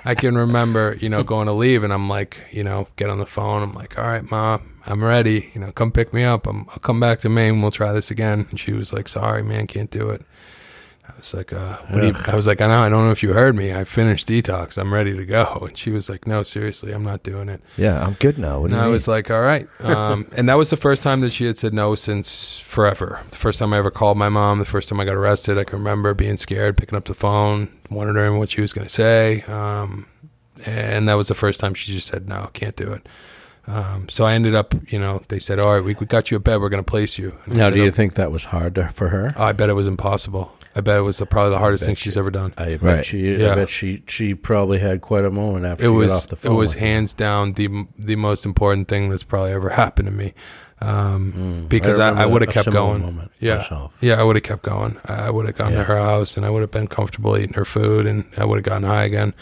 I can remember, you know, going to leave, and I'm like, you know, get on the phone. I'm like, all right, mom, I'm ready. You know, come pick me up. I'm, I'll come back to Maine. We'll try this again. And she was like, sorry, man, can't do it. I was like, uh, what do you, I was like, I know, I don't know if you heard me. I finished detox. I'm ready to go. And she was like, no, seriously, I'm not doing it. Yeah, I'm good now. And I mean? was like, all right. Um, and that was the first time that she had said no since forever. The first time I ever called my mom, the first time I got arrested, I can remember being scared, picking up the phone, wondering what she was going to say. Um, and that was the first time she just said, no, can't do it. Um, so I ended up, you know, they said, all right, we, we got you a bed. We're going to place you. And now, do you "Oh, think that was hard to, for her? I bet it was impossible. I bet it was the, probably the hardest bet thing she's you- ever done. I bet Right. she. Yeah. I bet she. She probably had quite a moment after it she was got off the it was with you. hands down the the most important thing that's probably ever happened to me. Um, Mm. because I, I, remember would have kept going. Moment Yeah. myself. Yeah, I would have kept going. I would have gone Yeah. to her house and I would have been comfortable eating her food and I would have gotten high again.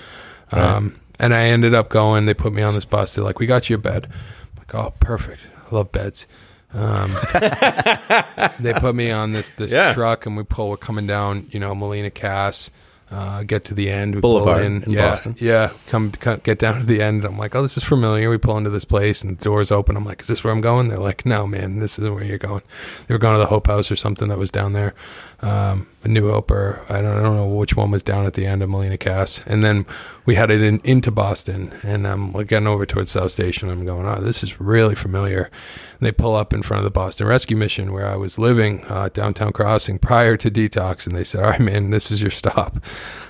Right. Um, and I ended up going. They put me on this bus. They're like, "We got you a bed." I'm like, "Oh, perfect. I love beds." Um, they put me on this this Yeah. truck and we pull. We're coming down, you know, Melnea Cass. Uh, get to the end. We pull Boulevard in, in yeah, Boston. Yeah, come, come get down to the end. I'm like, oh, this is familiar. We pull into this place and the doors open. I'm like, is this where I'm going? They're like, no, man, this isn't where you're going. They were going to the Hope House or something that was down there. Um, a New Hope or I don't, I don't know which one was down at the end of Melnea Cass. And then we had it in, into Boston and I'm getting over towards South Station. I'm going, oh, this is really familiar. And they pull up in front of the Boston Rescue Mission where I was living, uh, downtown crossing prior to detox. And they said, all right, man, this is your stop.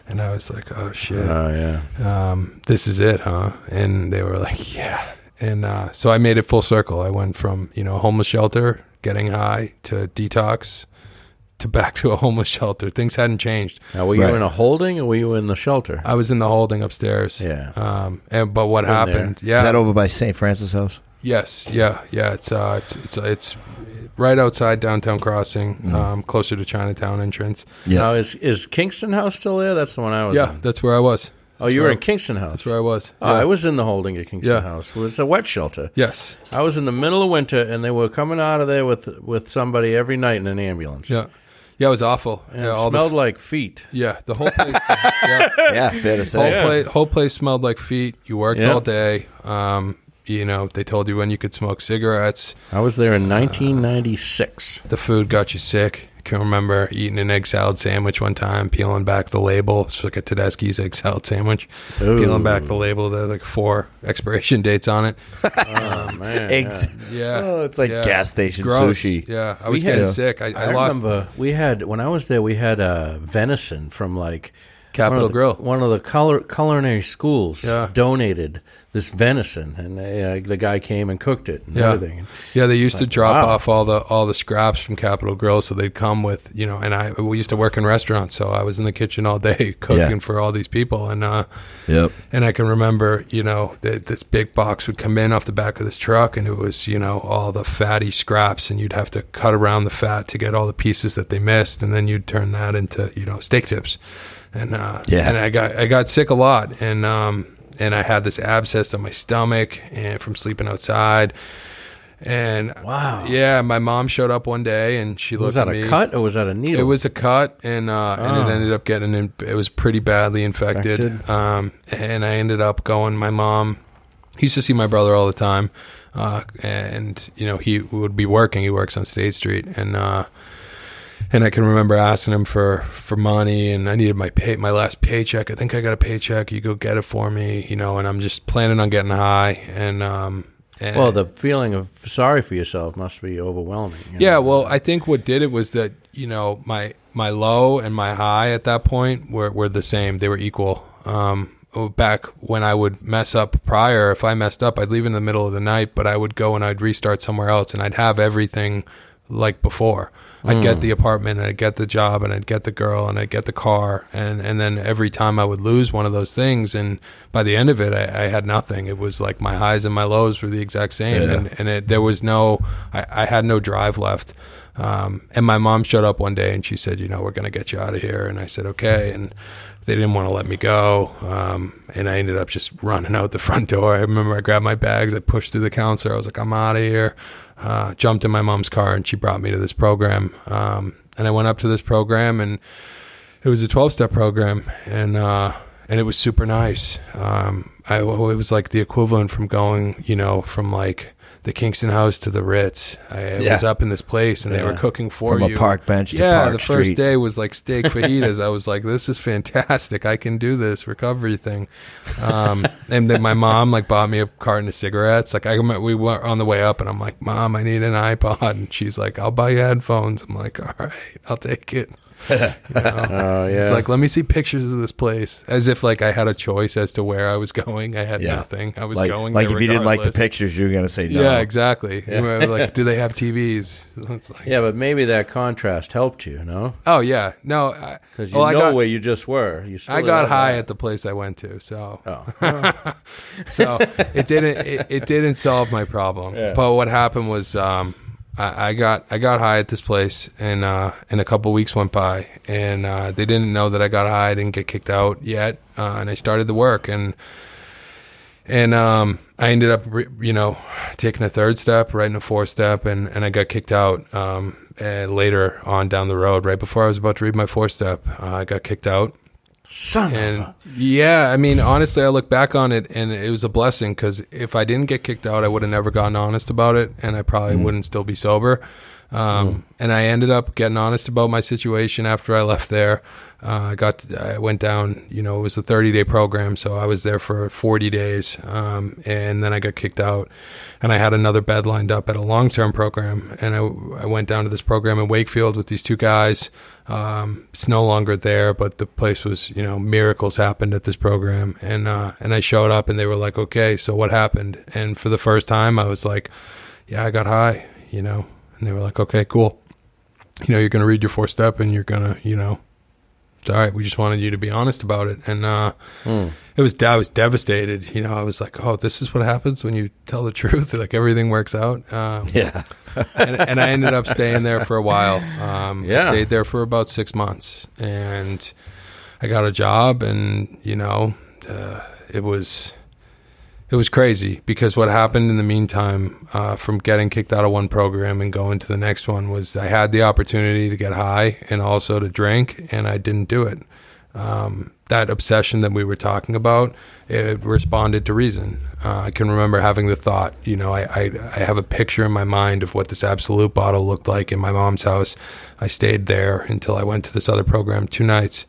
And I was like, oh shit Oh yeah. um, this is it, huh? And they were like, yeah. And uh, so I made it full circle. I went from you know homeless shelter, getting high, to detox, to back to a homeless shelter. Things hadn't changed. Now, were you Right. in a holding or were you in the shelter? I was in the holding upstairs. Yeah. Um, and but what Been there. happened? Is Yeah. that over by St. Francis House? yes. Yeah. Yeah. It's uh, it's it's it's right outside downtown crossing, Mm. um, closer to Chinatown entrance. Yeah. Now, is is Kingston House still there? That's the one I was Yeah, in. that's where I was. Oh, you were I- in Kingston House. That's where I was. Oh, Yeah. I was in the holding at Kingston Yeah. House. It was a wet shelter. Yes. I was in the middle of winter, and they were coming out of there with with somebody every night in an ambulance. Yeah. Yeah. It was awful. And yeah. it all the smelled like feet. Yeah, the whole place. yeah, Yeah, fair to whole. Yeah. place. Whole place smelled like feet. You worked Yeah. all day. Um, you know, they told you when you could smoke cigarettes. I was there in 1996. The food got you sick. I can remember eating an egg salad sandwich one time, peeling back the label. It's like a Tedeschi's egg salad sandwich. Peeling back the label, there like four expiration dates on it. Oh, man. Eggs. Yeah, Oh, it's like Yeah. gas station sushi. Yeah, I was We had- getting sick. I, I, I, lost remember we had when I was there. We had uh, venison from like Capitol one the, Grill. One of the color, culinary schools Yeah. donated this venison, and they, uh, the guy came and cooked it and Yeah. everything. Yeah, they used to like, drop wow. off all the all the scraps from Capital Grille, so they'd come with you know. And I we used to work in restaurants, so I was in the kitchen all day cooking Yeah. for all these people, and uh, Yep. and I can remember you know that this big box would come in off the back of this truck, and it was you know all the fatty scraps, and you'd have to cut around the fat to get all the pieces that they missed, and then you'd turn that into you know steak tips, and uh, Yeah. and I got I got sick a lot, and um and I had this abscess on my stomach and from sleeping outside. And Wow. yeah, my mom showed up one day and she looked Was that at a cut or was that a needle? It was a cut, and uh, and Oh. it ended up getting in, it was pretty badly infected. Infected. Um, and I ended up going. My mom he used to see my brother all the time, uh, and you know he would be working. He works on State Street, and uh, and I can remember asking him for for money, and I needed my pay my last paycheck. I think I got a paycheck. You go get it for me, you know. And I'm just planning on getting high, and um, and well, the feeling of sorry for yourself must be overwhelming. you yeah, know? well, I think what did it was that you know my my low and my high at that point were were the same. They were equal. Um, oh, back when I would mess up prior, if I messed up, I'd leave in the middle of the night, but I would go and I'd restart somewhere else, and I'd have everything like before. I'd get the apartment and I'd get the job and I'd get the girl and I'd get the car and and then every time I would lose one of those things and by the end of it I, I had nothing. It was like my highs and my lows were the exact same Yeah. and and it, there was no I, I had no drive left. Um, and my mom showed up one day and she said, you know, we're going to get you out of here. And I said, okay. And they didn't want to let me go. Um, and I ended up just running out the front door. I remember I grabbed my bags, I pushed through the counselor. I was like, I'm out of here. Uh, jumped in my mom's car and she brought me to this program. Um, and I went up to this program and it was a 12 step program and, uh, and it was super nice. Um, I, it was like the equivalent from going, you know, from like the Kingston House to the Ritz. I Yeah. was up in this place and they were cooking for me. From you. a park bench to yeah, Park the first Street. day was like steak fajitas. I was like, this is fantastic. I can do this recovery thing. Um, and then my mom like bought me a carton of cigarettes. Like I remember we were on the way up and I'm like, mom, I need an iPod. And she's like, I'll buy you headphones. I'm like, all right, I'll take it. You know? Oh yeah. It's like, let me see pictures of this place, as if like I had a choice as to where I was going. I had Yeah. nothing. I was like, going. like there if you didn't like the regardless. pictures, you're gonna say no. Yeah, exactly. Yeah. Like, do they have TVs? It's like, yeah, but maybe that contrast helped you, no? Oh yeah, no. I- Because you well, I know got, where you just were. You still I got high that. at the place I went to, so Oh, so it didn't it, it didn't solve my problem. Yeah. But what happened was um, I, I got I got high at this place, and uh, and a couple weeks went by, and uh, they didn't know that I got high. I didn't get kicked out yet, uh, and I started the work, and and um, I ended up you know taking a third step, writing a fourth step, and and I got kicked out. Um, and later on down the road, right before I was about to read my fourth step, uh, I got kicked out son of and yeah, I mean, honestly, I look back on it and it was a blessing because if I didn't get kicked out, I would have never gotten honest about it, and I probably mm. wouldn't still be sober. Um, And I ended up getting honest about my situation after I left there. Uh, I got, I went down. You know, it was a 30 day program, so I was there for 40 days, um, and then I got kicked out. And I had another bed lined up at a long term program, and I, I went down to this program in Wakefield with these two guys. Um, it's no longer there, but the place was, you know, miracles happened at this program, and uh, and I showed up, and they were like, "Okay, so what happened?" And for the first time, I was like, "Yeah, I got high," you know, and they were like, "Okay, cool." You know, you're gonna read your four step, and you're gonna, you know, it's all right. We just wanted you to be honest about it, and uh, Hmm. it was I was devastated. You know, I was like, "Oh, this is what happens when you tell the truth. Like everything works out." Um, Yeah. and, and I ended up staying there for a while. Um, I Yeah. stayed there for about six months, and I got a job, and you know, uh, it was it was crazy because what happened in the meantime, uh, from getting kicked out of one program and going to the next one, was I had the opportunity to get high and also to drink, and I didn't do it. Um, that obsession that we were talking about, it responded to reason. Uh, I can remember having the thought, you know, I, I, I have a picture in my mind of what this Absolut bottle looked like in my mom's house. I stayed there until I went to this other program two nights,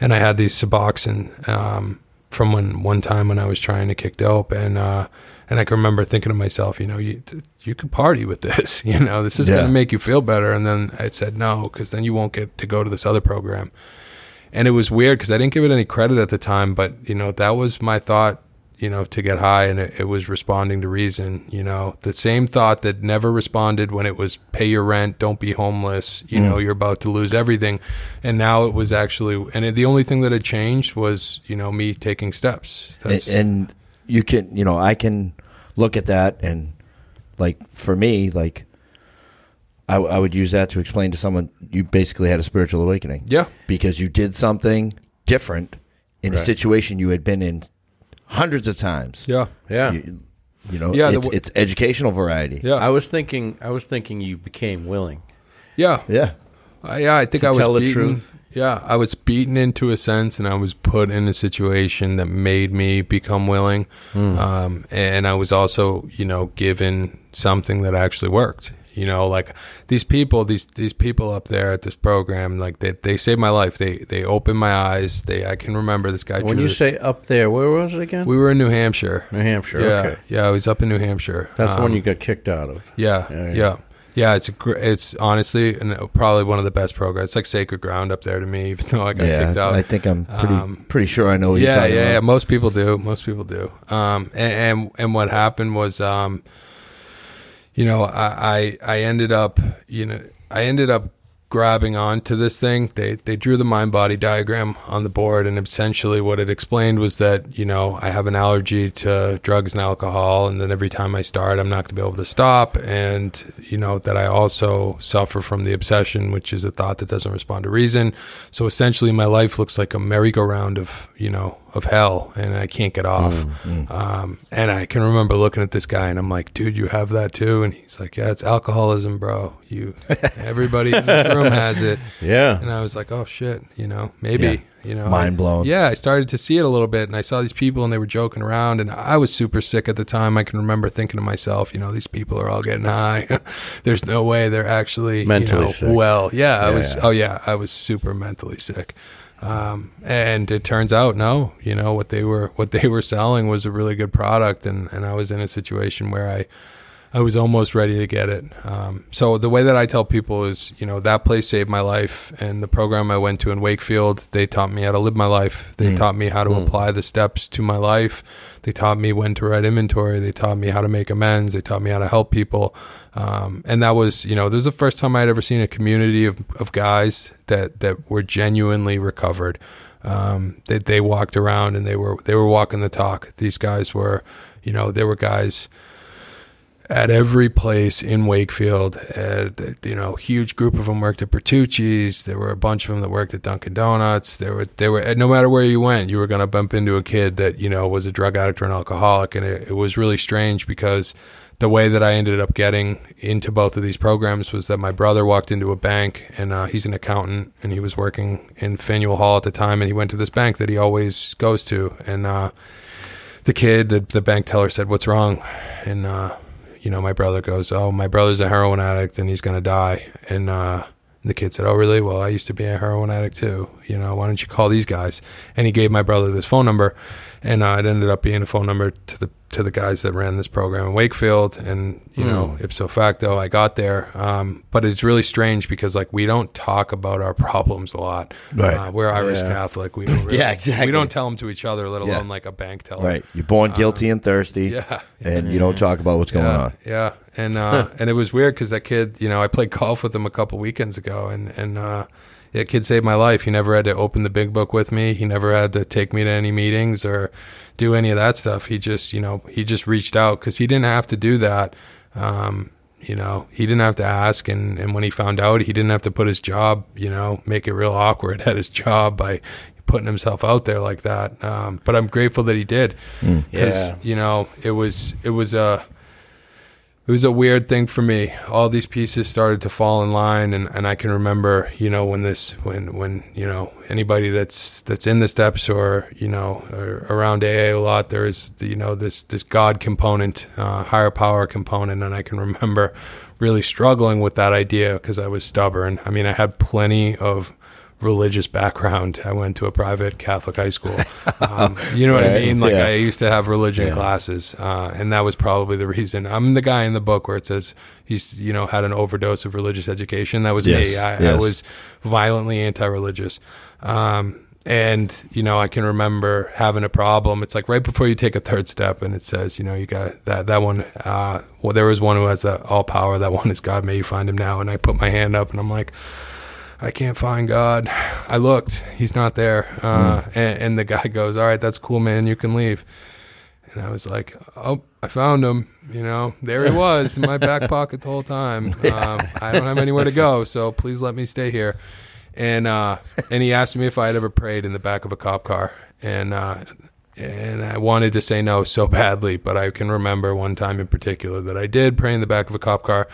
and I had these Suboxone um, from when one time when I was trying to kick dope, and uh, and I can remember thinking to myself, you know, you you could party with this, you know, this is Yeah. going to make you feel better. And then I said no, because then you won't get to go to this other program and it was weird because I didn't give it any credit at the time, but you know that was my thought, you know, to get high, and it, it was responding to reason. You know, the same thought that never responded when it was pay your rent, don't be homeless. You mm. know, you're about to lose everything, and now it was actually, and it, the only thing that had changed was you know me taking steps. and, and you can you know i can look at that and like for me like I, I would use that to explain to someone you basically had a spiritual awakening yeah, because you did something different in a situation you had been in hundreds of times yeah, yeah. you, you know Yeah, it's, w- it's educational variety yeah, I was thinking. I was thinking you became willing. yeah. yeah Uh, yeah, I think To I was tell the beaten, truth. Yeah, I was beaten into a sense, and I was put in a situation that made me become willing. Hmm. Um, and I was also, you know, given something that actually worked. You know, like these people, these these people up there at this program, like they they saved my life. They they opened my eyes. They I can remember this guy. When you this- say up there, where was it again? we were in New Hampshire, New Hampshire. yeah, Okay, yeah, I was up in New Hampshire. that's the one Um, you got kicked out of. yeah, Yeah, yeah, yeah. yeah. it's a gr- it's honestly and probably one of the best programs. It's like sacred ground up there to me, even though I got kicked out. i think i'm pretty Um, pretty sure i know what yeah, you're yeah, talking yeah. about Most people do. Most people do. Um, and, and and what happened was, um, you know, I, I I ended up, you know, I ended up grabbing onto this thing. They they drew the mind body diagram on the board, and essentially what it explained was that you know I have an allergy to drugs and alcohol, and then every time I start, I'm not going to be able to stop, and you know that I also suffer from the obsession, which is a thought that doesn't respond to reason. So essentially, my life looks like a merry-go-round of you know of hell, and I can't get off. Um, and I can remember looking at this guy, and I'm like, "Dude, you have that too?" And he's like, "Yeah, it's alcoholism, bro. You, everybody in this room has it." Yeah. And I was like, "Oh shit, you know, maybe." Yeah. You know, Mind I- blown. Yeah, I started to see it a little bit, and I saw these people, and they were joking around, and I was super sick at the time. I can remember thinking to myself, you know, these people are all getting high. There's no way they're actually Mentally you know, sick. well. Yeah, I Yeah, was. yeah. Oh yeah, I was super mentally sick. Um, and it turns out, no, you know what they were what they were selling was a really good product, and and I was in a situation where I I was almost ready to get it. Um, so the way that I tell people is, you know, that place saved my life, and the program I went to in Wakefield, they taught me how to live my life. They Mm. taught me how to Mm. apply the steps to my life. They taught me when to write inventory. They taught me how to make amends. They taught me how to help people. Um, and that was, you know, this is the first time I had ever seen a community of, of guys that, that were genuinely recovered. Um, they, they walked around and they were, they were walking the talk. These guys were, you know, they were guys at every place in Wakefield. And, you know, huge group of them worked at Bertucci's. There were a bunch of them that worked at Dunkin' Donuts. There were, there were, no matter where you went, you were going to bump into a kid that, you know, was a drug addict or an alcoholic. And it, it was really strange because the way that I ended up getting into both of these programs was that my brother walked into a bank and uh, he's an accountant and he was working in Faneuil Hall at the time and he went to this bank that he always goes to. And, uh, the kid, the, the bank teller said, "What's wrong?" And uh, you know, my brother goes, "Oh, my brother's a heroin addict and he's gonna die." And uh, the kid said, "Oh, really? Well, I used to be a heroin addict too. You know, why don't you call these guys?" And he gave my brother this phone number, and uh, it ended up being a phone number to the to the guys that ran this program in Wakefield. And you know, ipso facto, I got there. Um, but it's really strange because like we don't talk about our problems a lot. Right. Uh, we're Irish Yeah. Catholic. We don't really, Yeah, exactly. We don't tell them to each other, let Yeah. alone like a bank teller. Right. You're born guilty and thirsty, Yeah. and you don't talk about what's going on. Yeah, and uh, and it was weird because that kid, you know, I played golf with him a couple weekends ago, and and uh, that kid saved my life. He never had to open the big book with me. He never had to take me to any meetings or do any of that stuff. He just, you know, he just reached out because he didn't have to do that. Um, you know, he didn't have to ask, and and when he found out, he didn't have to put his job, you know, make it real awkward at his job by putting himself out there like that. Um, but I'm grateful that he did because Yeah. you know it was it was a it was a weird thing for me. All these pieces started to fall in line, and, and I can remember, you know, when this, when when you know anybody that's that's in the steps or you know or around AA a lot, there is you know this this God component, uh, higher power component, and I can remember really struggling with that idea because I was stubborn. I mean, I had plenty of religious background. I went to a private Catholic high school. Um, you know what I mean? Like yeah. I used to have religion Yeah. classes, uh, and that was probably the reason. I'm the guy in the book where it says he's you know had an overdose of religious education. That was me. Yes, I, I yes. was violently anti-religious. Um, and you know, I can remember having a problem. It's like right before you take a third step, and it says, you know, you got that that one. Uh, well, there was one who has the all power. That one is God. May you find him now. And I put my hand up, and I'm like, I can't find God. I looked. He's not there. Uh, and, and the guy goes, All right, that's cool, man. You can leave. And I was like, Oh, I found him. You know, there he was in my back pocket the whole time. Um, I don't have anywhere to go, so please let me stay here. And uh, and he asked me if I had ever prayed in the back of a cop car, and uh, and I wanted to say no so badly, but I can remember one time in particular that I did pray in the back of a cop car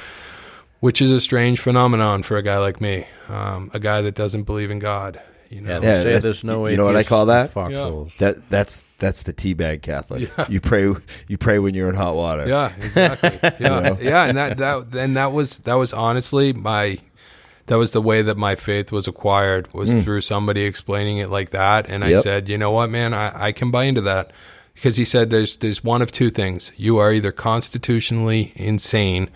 which is a strange phenomenon for a guy like me, um, a guy that doesn't believe in God. You know, Yeah, they say there's no you know what I call that? Foxholes. That that's that's the teabag Catholic. Yeah. You pray you pray when you're in hot water. Yeah, exactly. Yeah, know? yeah, and that that and that was that was honestly my that was the way that my faith was acquired was through somebody explaining it like that, and I said, you know what, man, I, I can buy into that because he said there's there's one of two things: you are either constitutionally insane,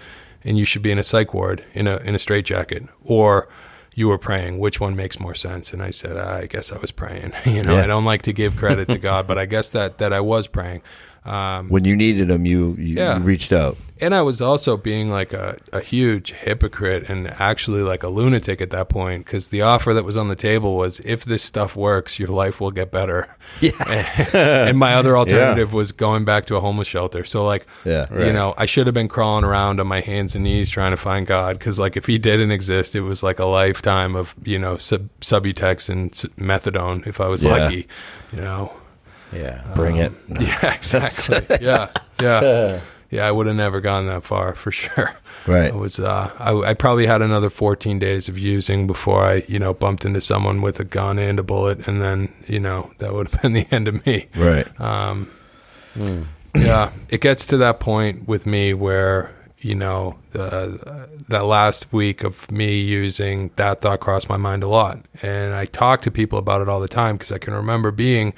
and you should be in a psych ward in a in a straitjacket, or you were praying. Which one makes more sense? And I said, ah, I guess I was praying. You know, Yeah. I don't like to give credit to God, but I guess that that I was praying. Um, When you needed them, you you, Yeah. you reached out. and I was also being like a, a huge hypocrite and actually like a lunatic at that point because the offer that was on the table was if this stuff works, your life will get better. Yeah. and my other alternative was going back to a homeless shelter. So like, Yeah. you know, I should have been crawling around on my hands and knees trying to find God because like if he didn't exist, it was like a lifetime of you know sub- Subutex and methadone if I was Yeah. lucky, you know. Yeah. Bring it. Yeah, exactly. yeah, yeah, yeah. I would have never gone that far for sure. Right. I was. Uh, I, I probably had another 14 days of using before I, you know, bumped into someone with a gun and a bullet, and then, you know, that would have been the end of me. Right. Um, yeah, it gets to that point with me where you know uh, that last week of me using that thought crossed my mind a lot, and I talk to people about it all the time because I can remember being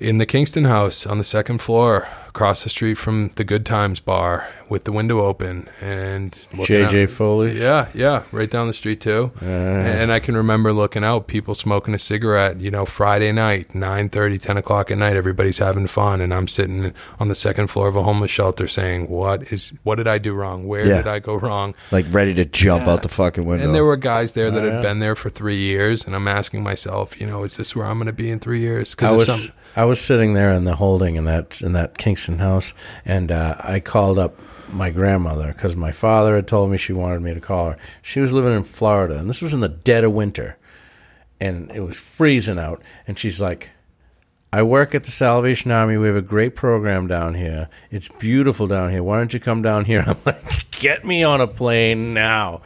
in the Kingston house on the second floor across the street from the Good Times bar with the window open and JJ out- Foley's. yeah, yeah, right down the street too. Uh, And I can remember looking out, people smoking a cigarette, you know, Friday night, 9 10 o'clock at night, everybody's having fun. And I'm sitting on the second floor of a homeless shelter saying, What is, what did I do wrong? Where Yeah. did I go wrong? Like ready to jump Yeah. out the fucking window. And there were guys there that Oh, had yeah. been there for three years. And I'm asking myself, you know, is this where I'm going to be in three years? Because some, I was sitting there in the holding in that in that Kingston house, and uh, I called up my grandmother because my father had told me she wanted me to call her. She was living in Florida, and this was in the dead of winter, and it was freezing out. And she's like, "I work at the Salvation Army. We have a great program down here. It's beautiful down here. Why don't you come down here?" I'm like, "Get me on a plane now."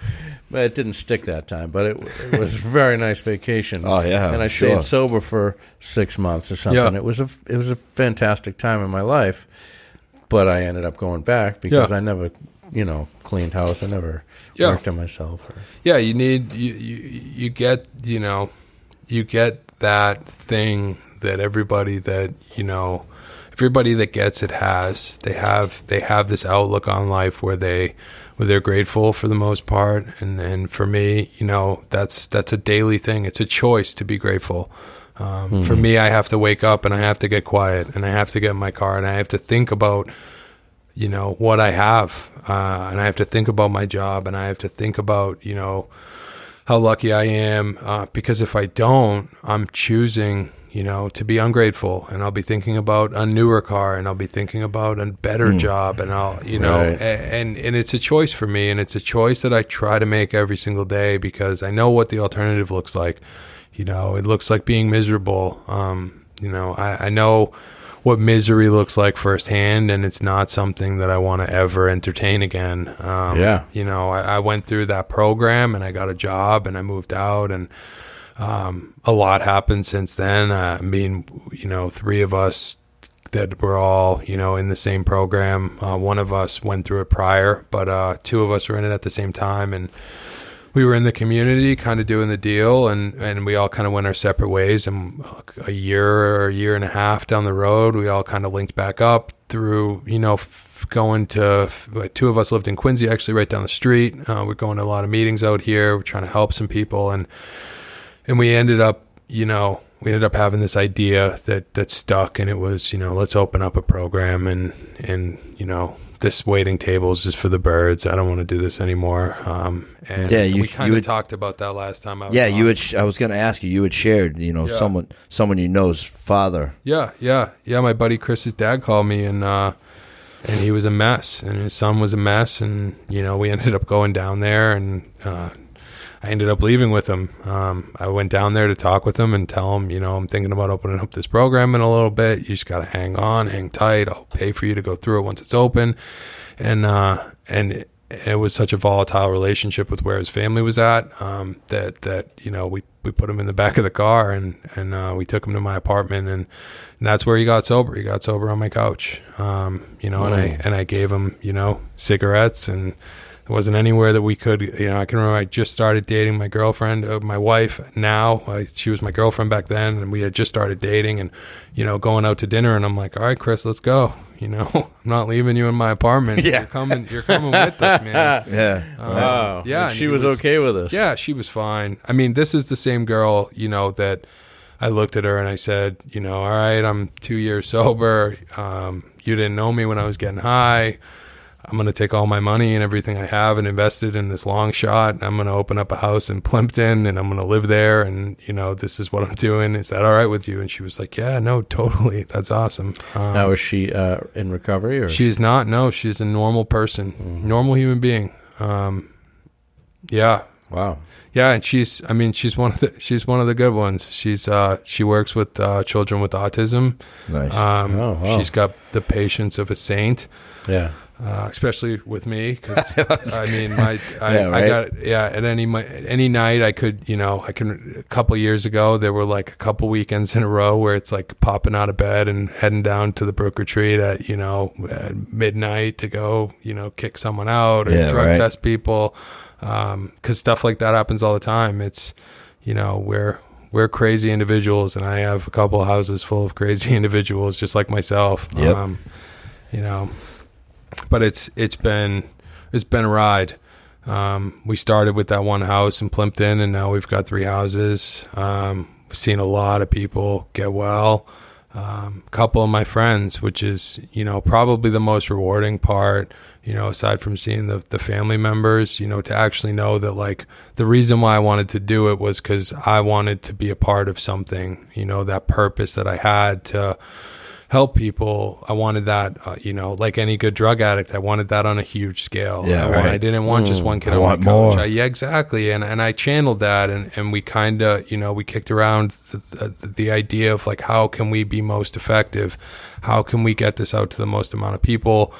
But it didn't stick that time. But it, it was a very nice vacation. Oh, yeah, and I sure. stayed sober for six months or something. Yeah. It was a it was a fantastic time in my life, but I ended up going back because Yeah. I never, you know, cleaned house. I never Yeah. worked on myself. Or, yeah, you need, you, you, you get, you know, you get that thing that everybody that, you know, everybody that gets it has. They have, they have this outlook on life where they, where they're grateful for the most part. And, and for me, you know, that's, that's a daily thing. It's a choice to be grateful. Um, For me, I have to wake up and I have to get quiet and I have to get in my car and I have to think about, you know, what I have. Uh, and I have to think about my job and I have to think about, you know, how lucky I am. Uh, because if I don't, I'm choosing, you know, to be ungrateful and I'll be thinking about a newer car and I'll be thinking about a better job and I'll, you know, Right. and, and it's a choice for me and it's a choice that I try to make every single day because I know what the alternative looks like. You know, it looks like being miserable. Um, you know, I, I know what misery looks like firsthand, and it's not something that I want to ever entertain again. Um, Yeah. You know, I, I went through that program and I got a job and I moved out, and um, a lot happened since then. Uh, I mean, you know, three of us that were all, you know, in the same program. Uh, one of us went through it prior, but uh, two of us were in it at the same time, and we were in the community kind of doing the deal and, and we all kind of went our separate ways. And a year or a year and a half down the road we all kind of linked back up through you know f- going to like, two of us lived in quincy actually right down the street. Uh, we're going to a lot of meetings out here. We're trying to help some people. And and we ended up you know we ended up having this idea that that stuck and it was you know let's open up a program and and you know this waiting table is just for the birds i don't want to do this anymore um and Yeah, you- we kind you of had- talked about that last time I was yeah, on. you had. Sh- I was going to ask you. You had shared, you know, Yeah. someone, someone you know's father. Yeah, yeah, yeah. My buddy Chris's dad called me, and uh, and he was a mess, and his son was a mess, and you know we ended up going down there, and uh, I ended up leaving with him. Um, I went down there to talk with him and tell him, you know, I'm thinking about opening up this program in a little bit. You just got to hang on, hang tight. I'll pay for you to go through it once it's open, and uh, and. It, it was such a volatile relationship with where his family was at um, that that you know we, we put him in the back of the car and and uh, we took him to my apartment and, and that's where he got sober. He got sober on my couch, um, you know, and I Mm. and I gave him you know cigarettes and it wasn't anywhere that we could you know I can remember I just started dating my girlfriend, uh, my wife now. I, she was my girlfriend back then, and we had just started dating and you know going out to dinner and I'm like, all right, Chris, let's go. You know, I'm not leaving you in my apartment. Yeah. You're coming. You're coming with us, man. Yeah. Um, wow. yeah, And and she was, was- okay with us. Yeah, she was fine. I mean, this is the same girl, you know, that I looked at her and I said, you know, all right, I'm two years sober. Um, you didn't know me when I was getting high. I'm going to take all my money and everything I have and invest it in this long shot. I'm going to open up a house in Plympton and I'm going to live there. And, you know, this is what I'm doing. Is that all right with you? And she was like, yeah, no, totally. That's awesome. Um, now, is she uh, in recovery or? she's not. No, she's a normal person, normal human being. Um, yeah. Wow. Yeah, and she's I mean she's one of the she's one of the good ones. She's uh she works with uh children with autism. Nice. Um Oh, wow. she's got the patience of a saint. Yeah. Uh, especially with me, because I mean, my I, Yeah, I got yeah. At any mi- any night, I could you know I can. A couple years ago, there were like a couple weekends in a row where it's like popping out of bed and heading down to the Brook Retreat at you know at midnight to go you know kick someone out or Yeah, drug right. test people, because stuff like that happens all the time. It's you know we're we're crazy individuals, and I have a couple of houses full of crazy individuals just like myself. Yep. Um, you know, but it's it's been it's been a ride. Um, we started with that one house in Plympton, and now we've got three houses. Um, we've seen a lot of people get well. Um, a couple of my friends, which is you know probably the most rewarding part. You know, aside from seeing the the family members, you know, to actually know that like the reason why I wanted to do it was because I wanted to be a part of something. You know, that purpose that I had to help people. I wanted that, uh, you know, like any good drug addict, I wanted that on a huge scale. Yeah, I, right. I didn't want just one kid I on want more. I, yeah, exactly. And and I channeled that, and and we kind of, you know, we kicked around the, the, the idea of like how can we be most effective, how can we get this out to the most amount of people.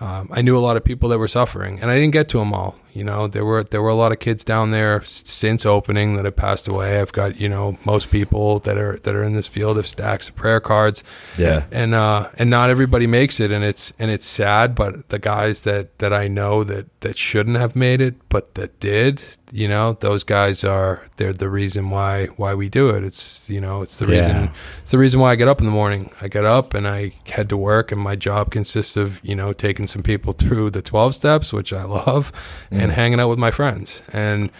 Um, I knew a lot of people that were suffering, and I didn't get to them all. You know, there were there were a lot of kids down there since opening that have passed away. I've got you know most people that are that are in this field have stacks of prayer cards yeah. and uh and not everybody makes it and it's and it's sad but the guys that that I know that that shouldn't have made it but that did you know those guys are they're the reason why why we do it it's you know it's the Yeah. reason it's the reason why I get up in the morning I get up and I head to work and my job consists of you know taking some people through the 12 steps which I love and hanging out with my friends. And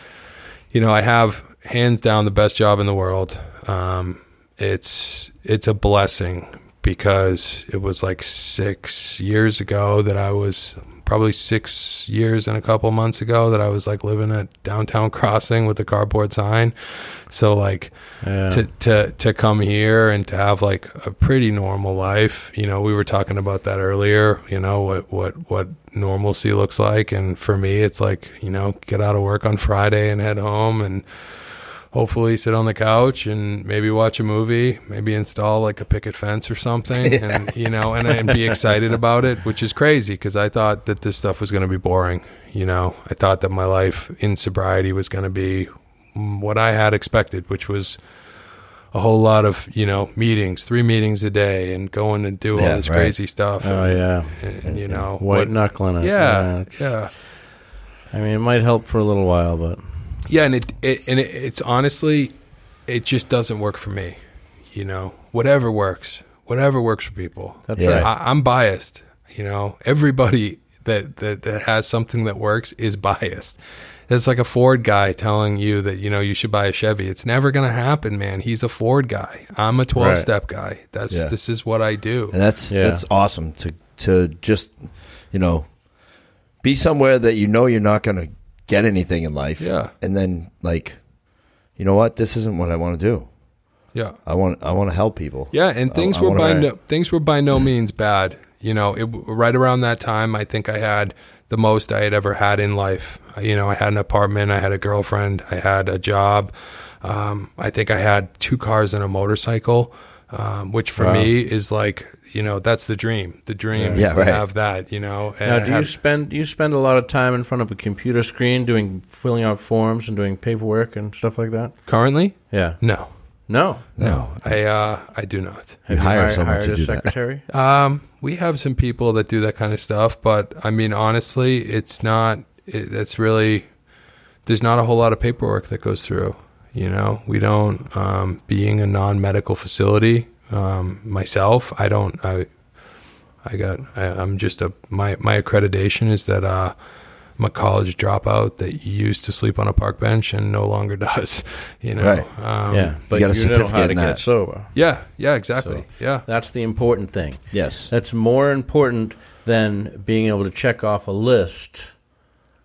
you know I have hands down the best job in the world. Um it's it's a blessing because it was like six years ago that I was probably six years and a couple months ago that I was like living at downtown crossing with a cardboard sign. So like Yeah. to to to come here and to have like a pretty normal life. You know, we were talking about that earlier. You know what what what normalcy looks like, and for me, it's like you know get out of work on Friday and head home and hopefully sit on the couch and maybe watch a movie, maybe install like a picket fence or something, and you know, and, and be excited about it, which is crazy because I thought that this stuff was going to be boring. You know, I thought that my life in sobriety was going to be what I had expected, which was a whole lot of you know meetings, three meetings a day, and going and do all this right. crazy stuff. oh and, yeah. and, you know, White what- knuckling it. yeah, it's- yeah. I mean, it might help for a little while, but Yeah, and it, it and it, it's honestly, it just doesn't work for me. You know, whatever works, whatever works for people. that's Yeah. right. I, I'm biased. You know, everybody that, that that has something that works is biased. It's like a Ford guy telling you that you know you should buy a Chevy. It's never going to happen, man. He's a Ford guy. I'm a 12 Right. step guy. That's Yeah. this is what I do. And that's Yeah. that's awesome to to just you know be somewhere that you know you're not going to get anything in life. Yeah. And then like you know what? This isn't what I want to do. Yeah. I want I want to help people. Yeah, and things I were wanna- by no, things were by no means bad. You know, it, right around that time, I think I had the most I had ever had in life. You know, I had an apartment, I had a girlfriend, I had a job. Um, I think I had two cars and a motorcycle, um, which for Wow. me is like, you know, that's the dream. The dream Yeah, is to right. have that. You know, and now, do you spend do you spend a lot of time in front of a computer screen doing filling out forms and doing paperwork and stuff like that? currently? Yeah. No, No. no, I uh, I do not. You Have hire hired, someone hired to a do that. secretary? Um, we have some people that do that kind of stuff, but I mean, honestly, it's not. It, it's really there's not a whole lot of paperwork that goes through. You know, we don't. Um, being a non-medical facility, um, myself, I don't. I, I got. I, I'm just a. My my accreditation is that uh, a college dropout that used to sleep on a park bench and no longer does. You know, Right. Um, yeah, but got a you know how to get sober. yeah, yeah, exactly. So- yeah, That's the important thing. Yes. That's more important than being able to check off a list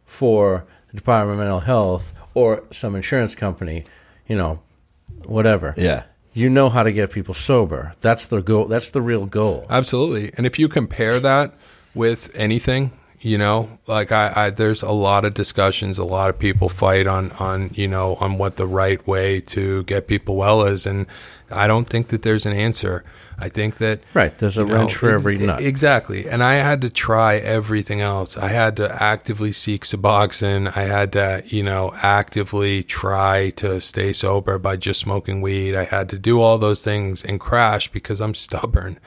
for the Department of Mental Health or some insurance company, you know, whatever. Yeah. You know how to get people sober. That's the goal. That's the real goal. Absolutely. And if you compare that with anything, you know, like I, I there's a lot of discussions, a lot of people fight on on, you know, on what the right way to get people well is and I don't think that there's an answer. I think that Right. There's a you know, wrench for ex- every nut. Exactly. And I had to try everything else. I had to actively seek Suboxone. I had to, you know, actively try to stay sober by just smoking weed. I had to do all those things and crash because I'm stubborn.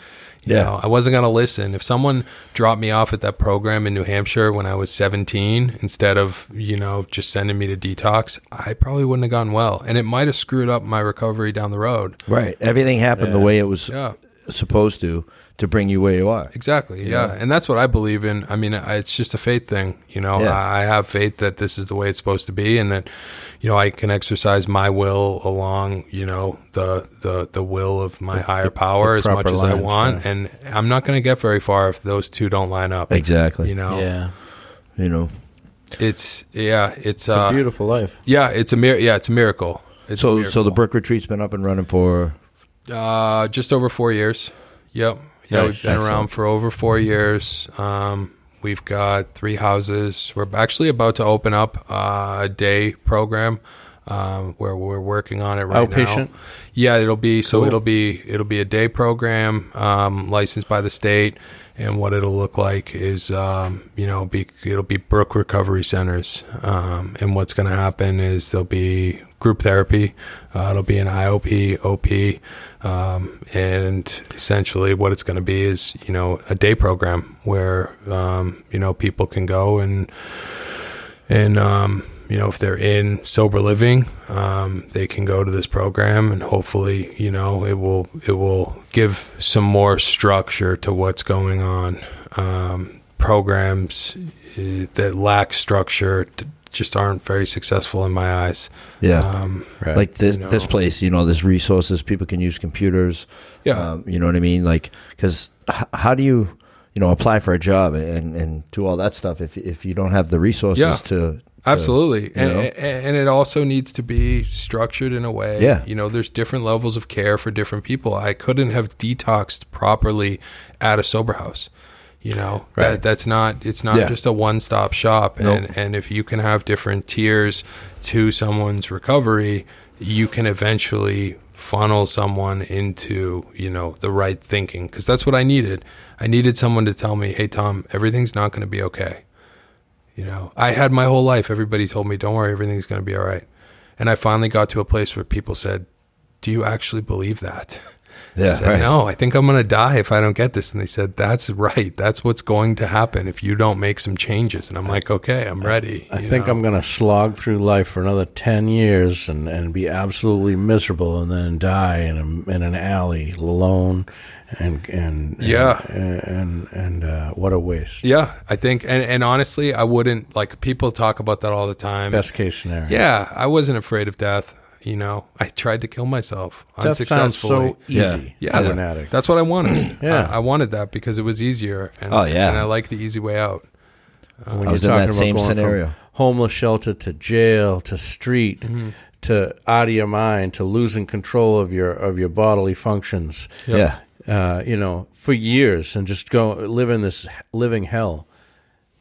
You Yeah. know, I wasn't going to listen. If someone dropped me off at that program in New Hampshire when I was 17 instead of, you know, just sending me to detox, I probably wouldn't have gone well. And it might have screwed up my recovery down the road. Right. Everything happened the way it was Yeah. Supposed to to bring you where you are. Exactly. You Yeah. know? And that's what I believe in. I mean, I- it's just a faith thing. You know, Yeah. I I have faith that this is the way it's supposed to be and that, you know, I can exercise my will along, you know, the, the, the will of my higher the- power the as much proper as I want. yeah. And I'm not going to get very far if those two don't line up. Exactly. You know, yeah. You know. it's, yeah, it's, It's a uh, beautiful life. yeah, it's a mir- yeah, it's a miracle. It's a So so the Brook Retreat's been up and running for Uh, just over four years. Yep. Yeah, Nice. we've been around for over four years. Um, we've got three houses. We're actually about to open up uh, a day program um, where we're working on it right Outpatient? now. Yeah, it'll be so Cool. it'll be it'll be a day program um, licensed by the state, and what it'll look like is um, you know be it'll be Brook Recovery Centers, um, and what's going to happen is there'll be group therapy, uh, it'll be an IOP, OP, um, and essentially what it's going to be is you know a day program where um, you know people can go and and um, you know if they're in sober living um, they can go to this program and hopefully you know it will it will give some more structure to what's going on. Um, programs uh, that lack structure just aren't very successful in my eyes yeah. um, Right. like this you know. this place, you know, there's resources. People can use computers. yeah Um, you know what I mean? Like, because h- how do you, you know, apply for a job and, and do all that stuff if if you don't have the resources Yeah. to, to Absolutely, and, know? and and it also needs to be structured in a way. Yeah. you know, there's different levels of care for different people. I couldn't have detoxed properly at a sober house. You know, Right. that that's not. It's not Yeah. just a one stop shop. Nope. And and if you can have different tiers to someone's recovery, you can eventually funnel someone into you know the right thinking because that's what I needed. I needed someone to tell me, "Hey, Tom, everything's not going to be okay." You know, I had my whole life. Everybody told me, "Don't worry, everything's going to be all right." And I finally got to a place where people said, "Do you actually believe that?" I yeah, said, right. "No, I think I'm going to die if I don't get this." And they said, "That's right. That's what's going to happen if you don't make some changes." And I'm like, "Okay, I'm ready." I you think know? I'm going to slog through life for another 10 years and, and be absolutely miserable and then die in, a, in an alley alone. And, and, Yeah. And, and, and uh, what a waste. Yeah, I think, and, and honestly, I wouldn't like people talk about that all the time. Best case scenario. Yeah, I wasn't afraid of death. You know, I tried to kill myself That sounds so easy Yeah. to Yeah. an addict. That's what I wanted. Yeah. I, I wanted that because it was easier. And, Oh, yeah. and I like the easy way out. when I was you're in talking that same scenario. homeless shelter to jail to street Mm-hmm. to out of your mind to losing control of your of your bodily functions Yeah, uh, you know for years and just go live in this living hell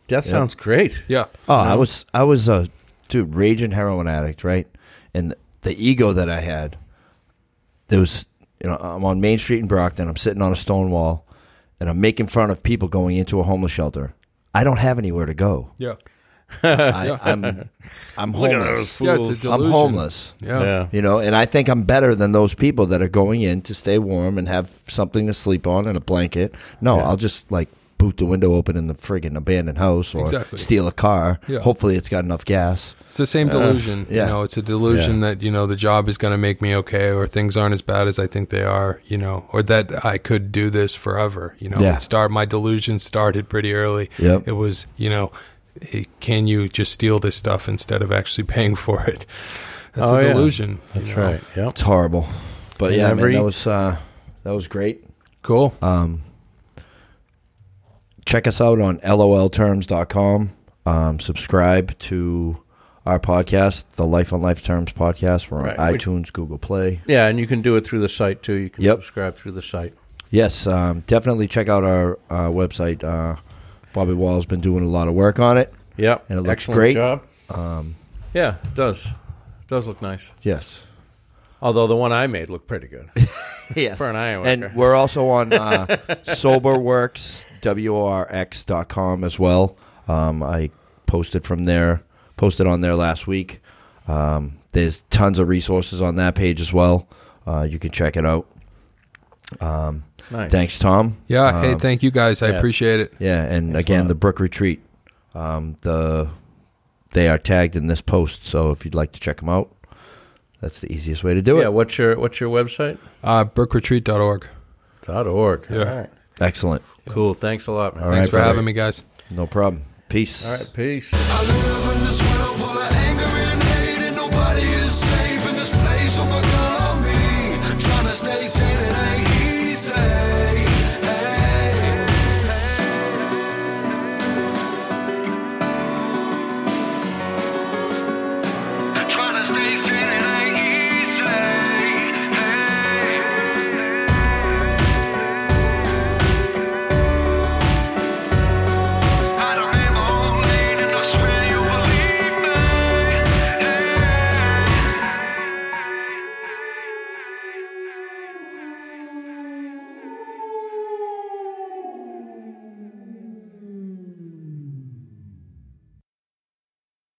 that sounds great Yeah, Oh, I was I was a dude raging heroin addict, right? And the, the ego that I had, there was you know I'm on Main Street in Brockton. I'm sitting on a stone wall, and I'm making fun of people going into a homeless shelter. I don't have anywhere to go. yeah, I, I'm I'm Look at homeless. those Yeah, it's a delusion. I'm homeless. yeah, yeah You know, and I think I'm better than those people that are going in to stay warm and have something to sleep on and a blanket. No, Yeah. I'll just like boot the window open in the friggin' abandoned house or Exactly. steal a car. Yeah. Hopefully, it's got enough gas. It's the same Uh, delusion. yeah. You know, it's a delusion that you know the job is going to make me okay, or things aren't as bad as I think they are. You know, or that I could do this forever. You know, Yeah. start my delusion started pretty early. Yep. It was you know eh, can you just steal this stuff instead of actually paying for it? That's Oh, a yeah. delusion. you That's know? right. Yep. It's horrible. But And yeah, man, every- that was uh, that was great. Cool. Um, check us out on lolterms.com. Um, subscribe to our podcast, the Life on Life Terms podcast. We're on Right. ITunes, Google Play. Yeah, and you can do it through the site too. You can Yep. subscribe through the site. Yes, um, definitely check out our uh, website. Uh, Bobby Wall's been doing a lot of work on it. Yep. And it looks Excellent great. job. Um, Yeah, it does. It does look nice. yes. Although the one I made looked pretty good. Yes. For an worker. And we're also on uh, soberworks.com as well. Um, I posted from there, posted on there last week. Um, there's tons of resources on that page as well. Uh, you can check it out. Um, Nice. Thanks, Tom. Yeah. hey, Um, thank you guys. I yeah. appreciate it. Yeah, and Thanks again, the Brook Retreat. Um, the they are tagged in this post, so if you'd like to check them out, that's the easiest way to do Yeah. it. Yeah. What's your What's your website? Uh, brookretreat.org. Dot org. Yeah. All right. Excellent. Cool. Thanks a lot, man. All Thanks right, for brother. having me, guys. No problem. Peace. All right. Peace.